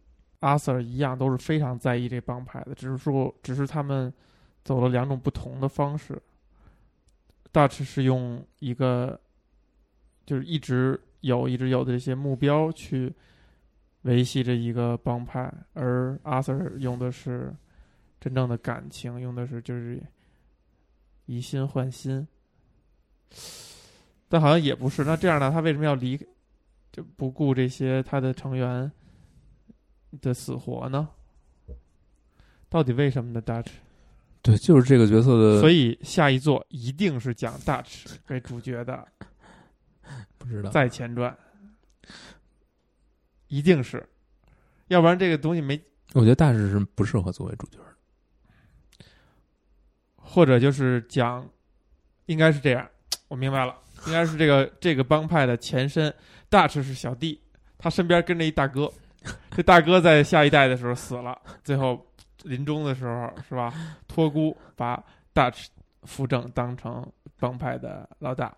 阿 Sir 一样，都是非常在意这帮派的，只是说，只是他们走了两种不同的方式。Dutch 是用一个就是一直有、一直有的这些目标去维系着一个帮派，而阿 Sir 用的是真正的感情，用的是就是以心换心。但好像也不是，那这样呢？他为什么要离就不顾这些他的成员的死活呢？到底为什么呢？Dutch，对，就是这个角色的，所以下一座一定是讲 Dutch 为主角的 [laughs] 不知道。在前传，一定是，要不然这个东西没，我觉得大使是不适合作为主角的。或者就是讲，应该是这样，我明白了，应该是这个这个帮派的前身，Dutch 是小弟，他身边跟着一大哥，这大哥在下一代的时候死了，最后临终的时候是吧，托孤把 Dutch 扶正当成帮派的老大。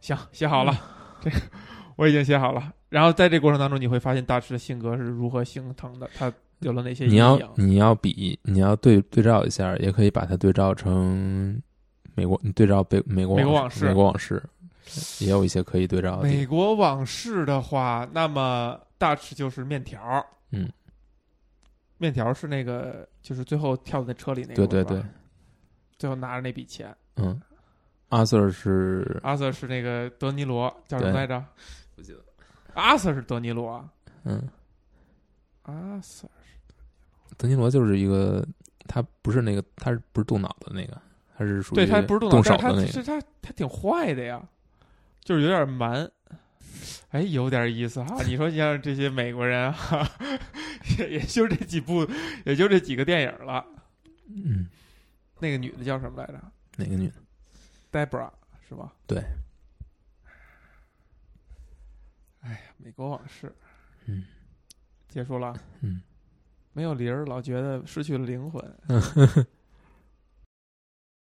行，写好了，这个 [laughs] 我已经写好了。然后在这过程当中，你会发现 Dutch 的性格是如何形成的，他有了哪些你要你要比你要对对照一下，也可以把它对照成美国，你对照北美国美国往事美国往事也有一些可以对照的美。国往事的话，那么 Dutch 就是面条，嗯，面条是那个就是最后跳在车里那个，对对对，最后拿着那笔钱。嗯，阿 Sir 是阿 Sir 是那个德尼罗，叫什么来着？不记得，阿 Sir 是德尼罗啊，嗯，阿 Sir 德尼罗就是一个，他不是那个，他是不是动脑的那个？他是属于对他不是动脑，的那个。是他他挺坏的呀，就是有点蛮。哎，有点意思哈！你说像这些美国人哈，[laughs] 也也就这几部，也就这几个电影了。嗯，那个女的叫什么来着哪个女的？？Debra 是吧？对。哎呀，美国往事嗯结束了。嗯，没有灵儿，老觉得失去了灵魂。[laughs]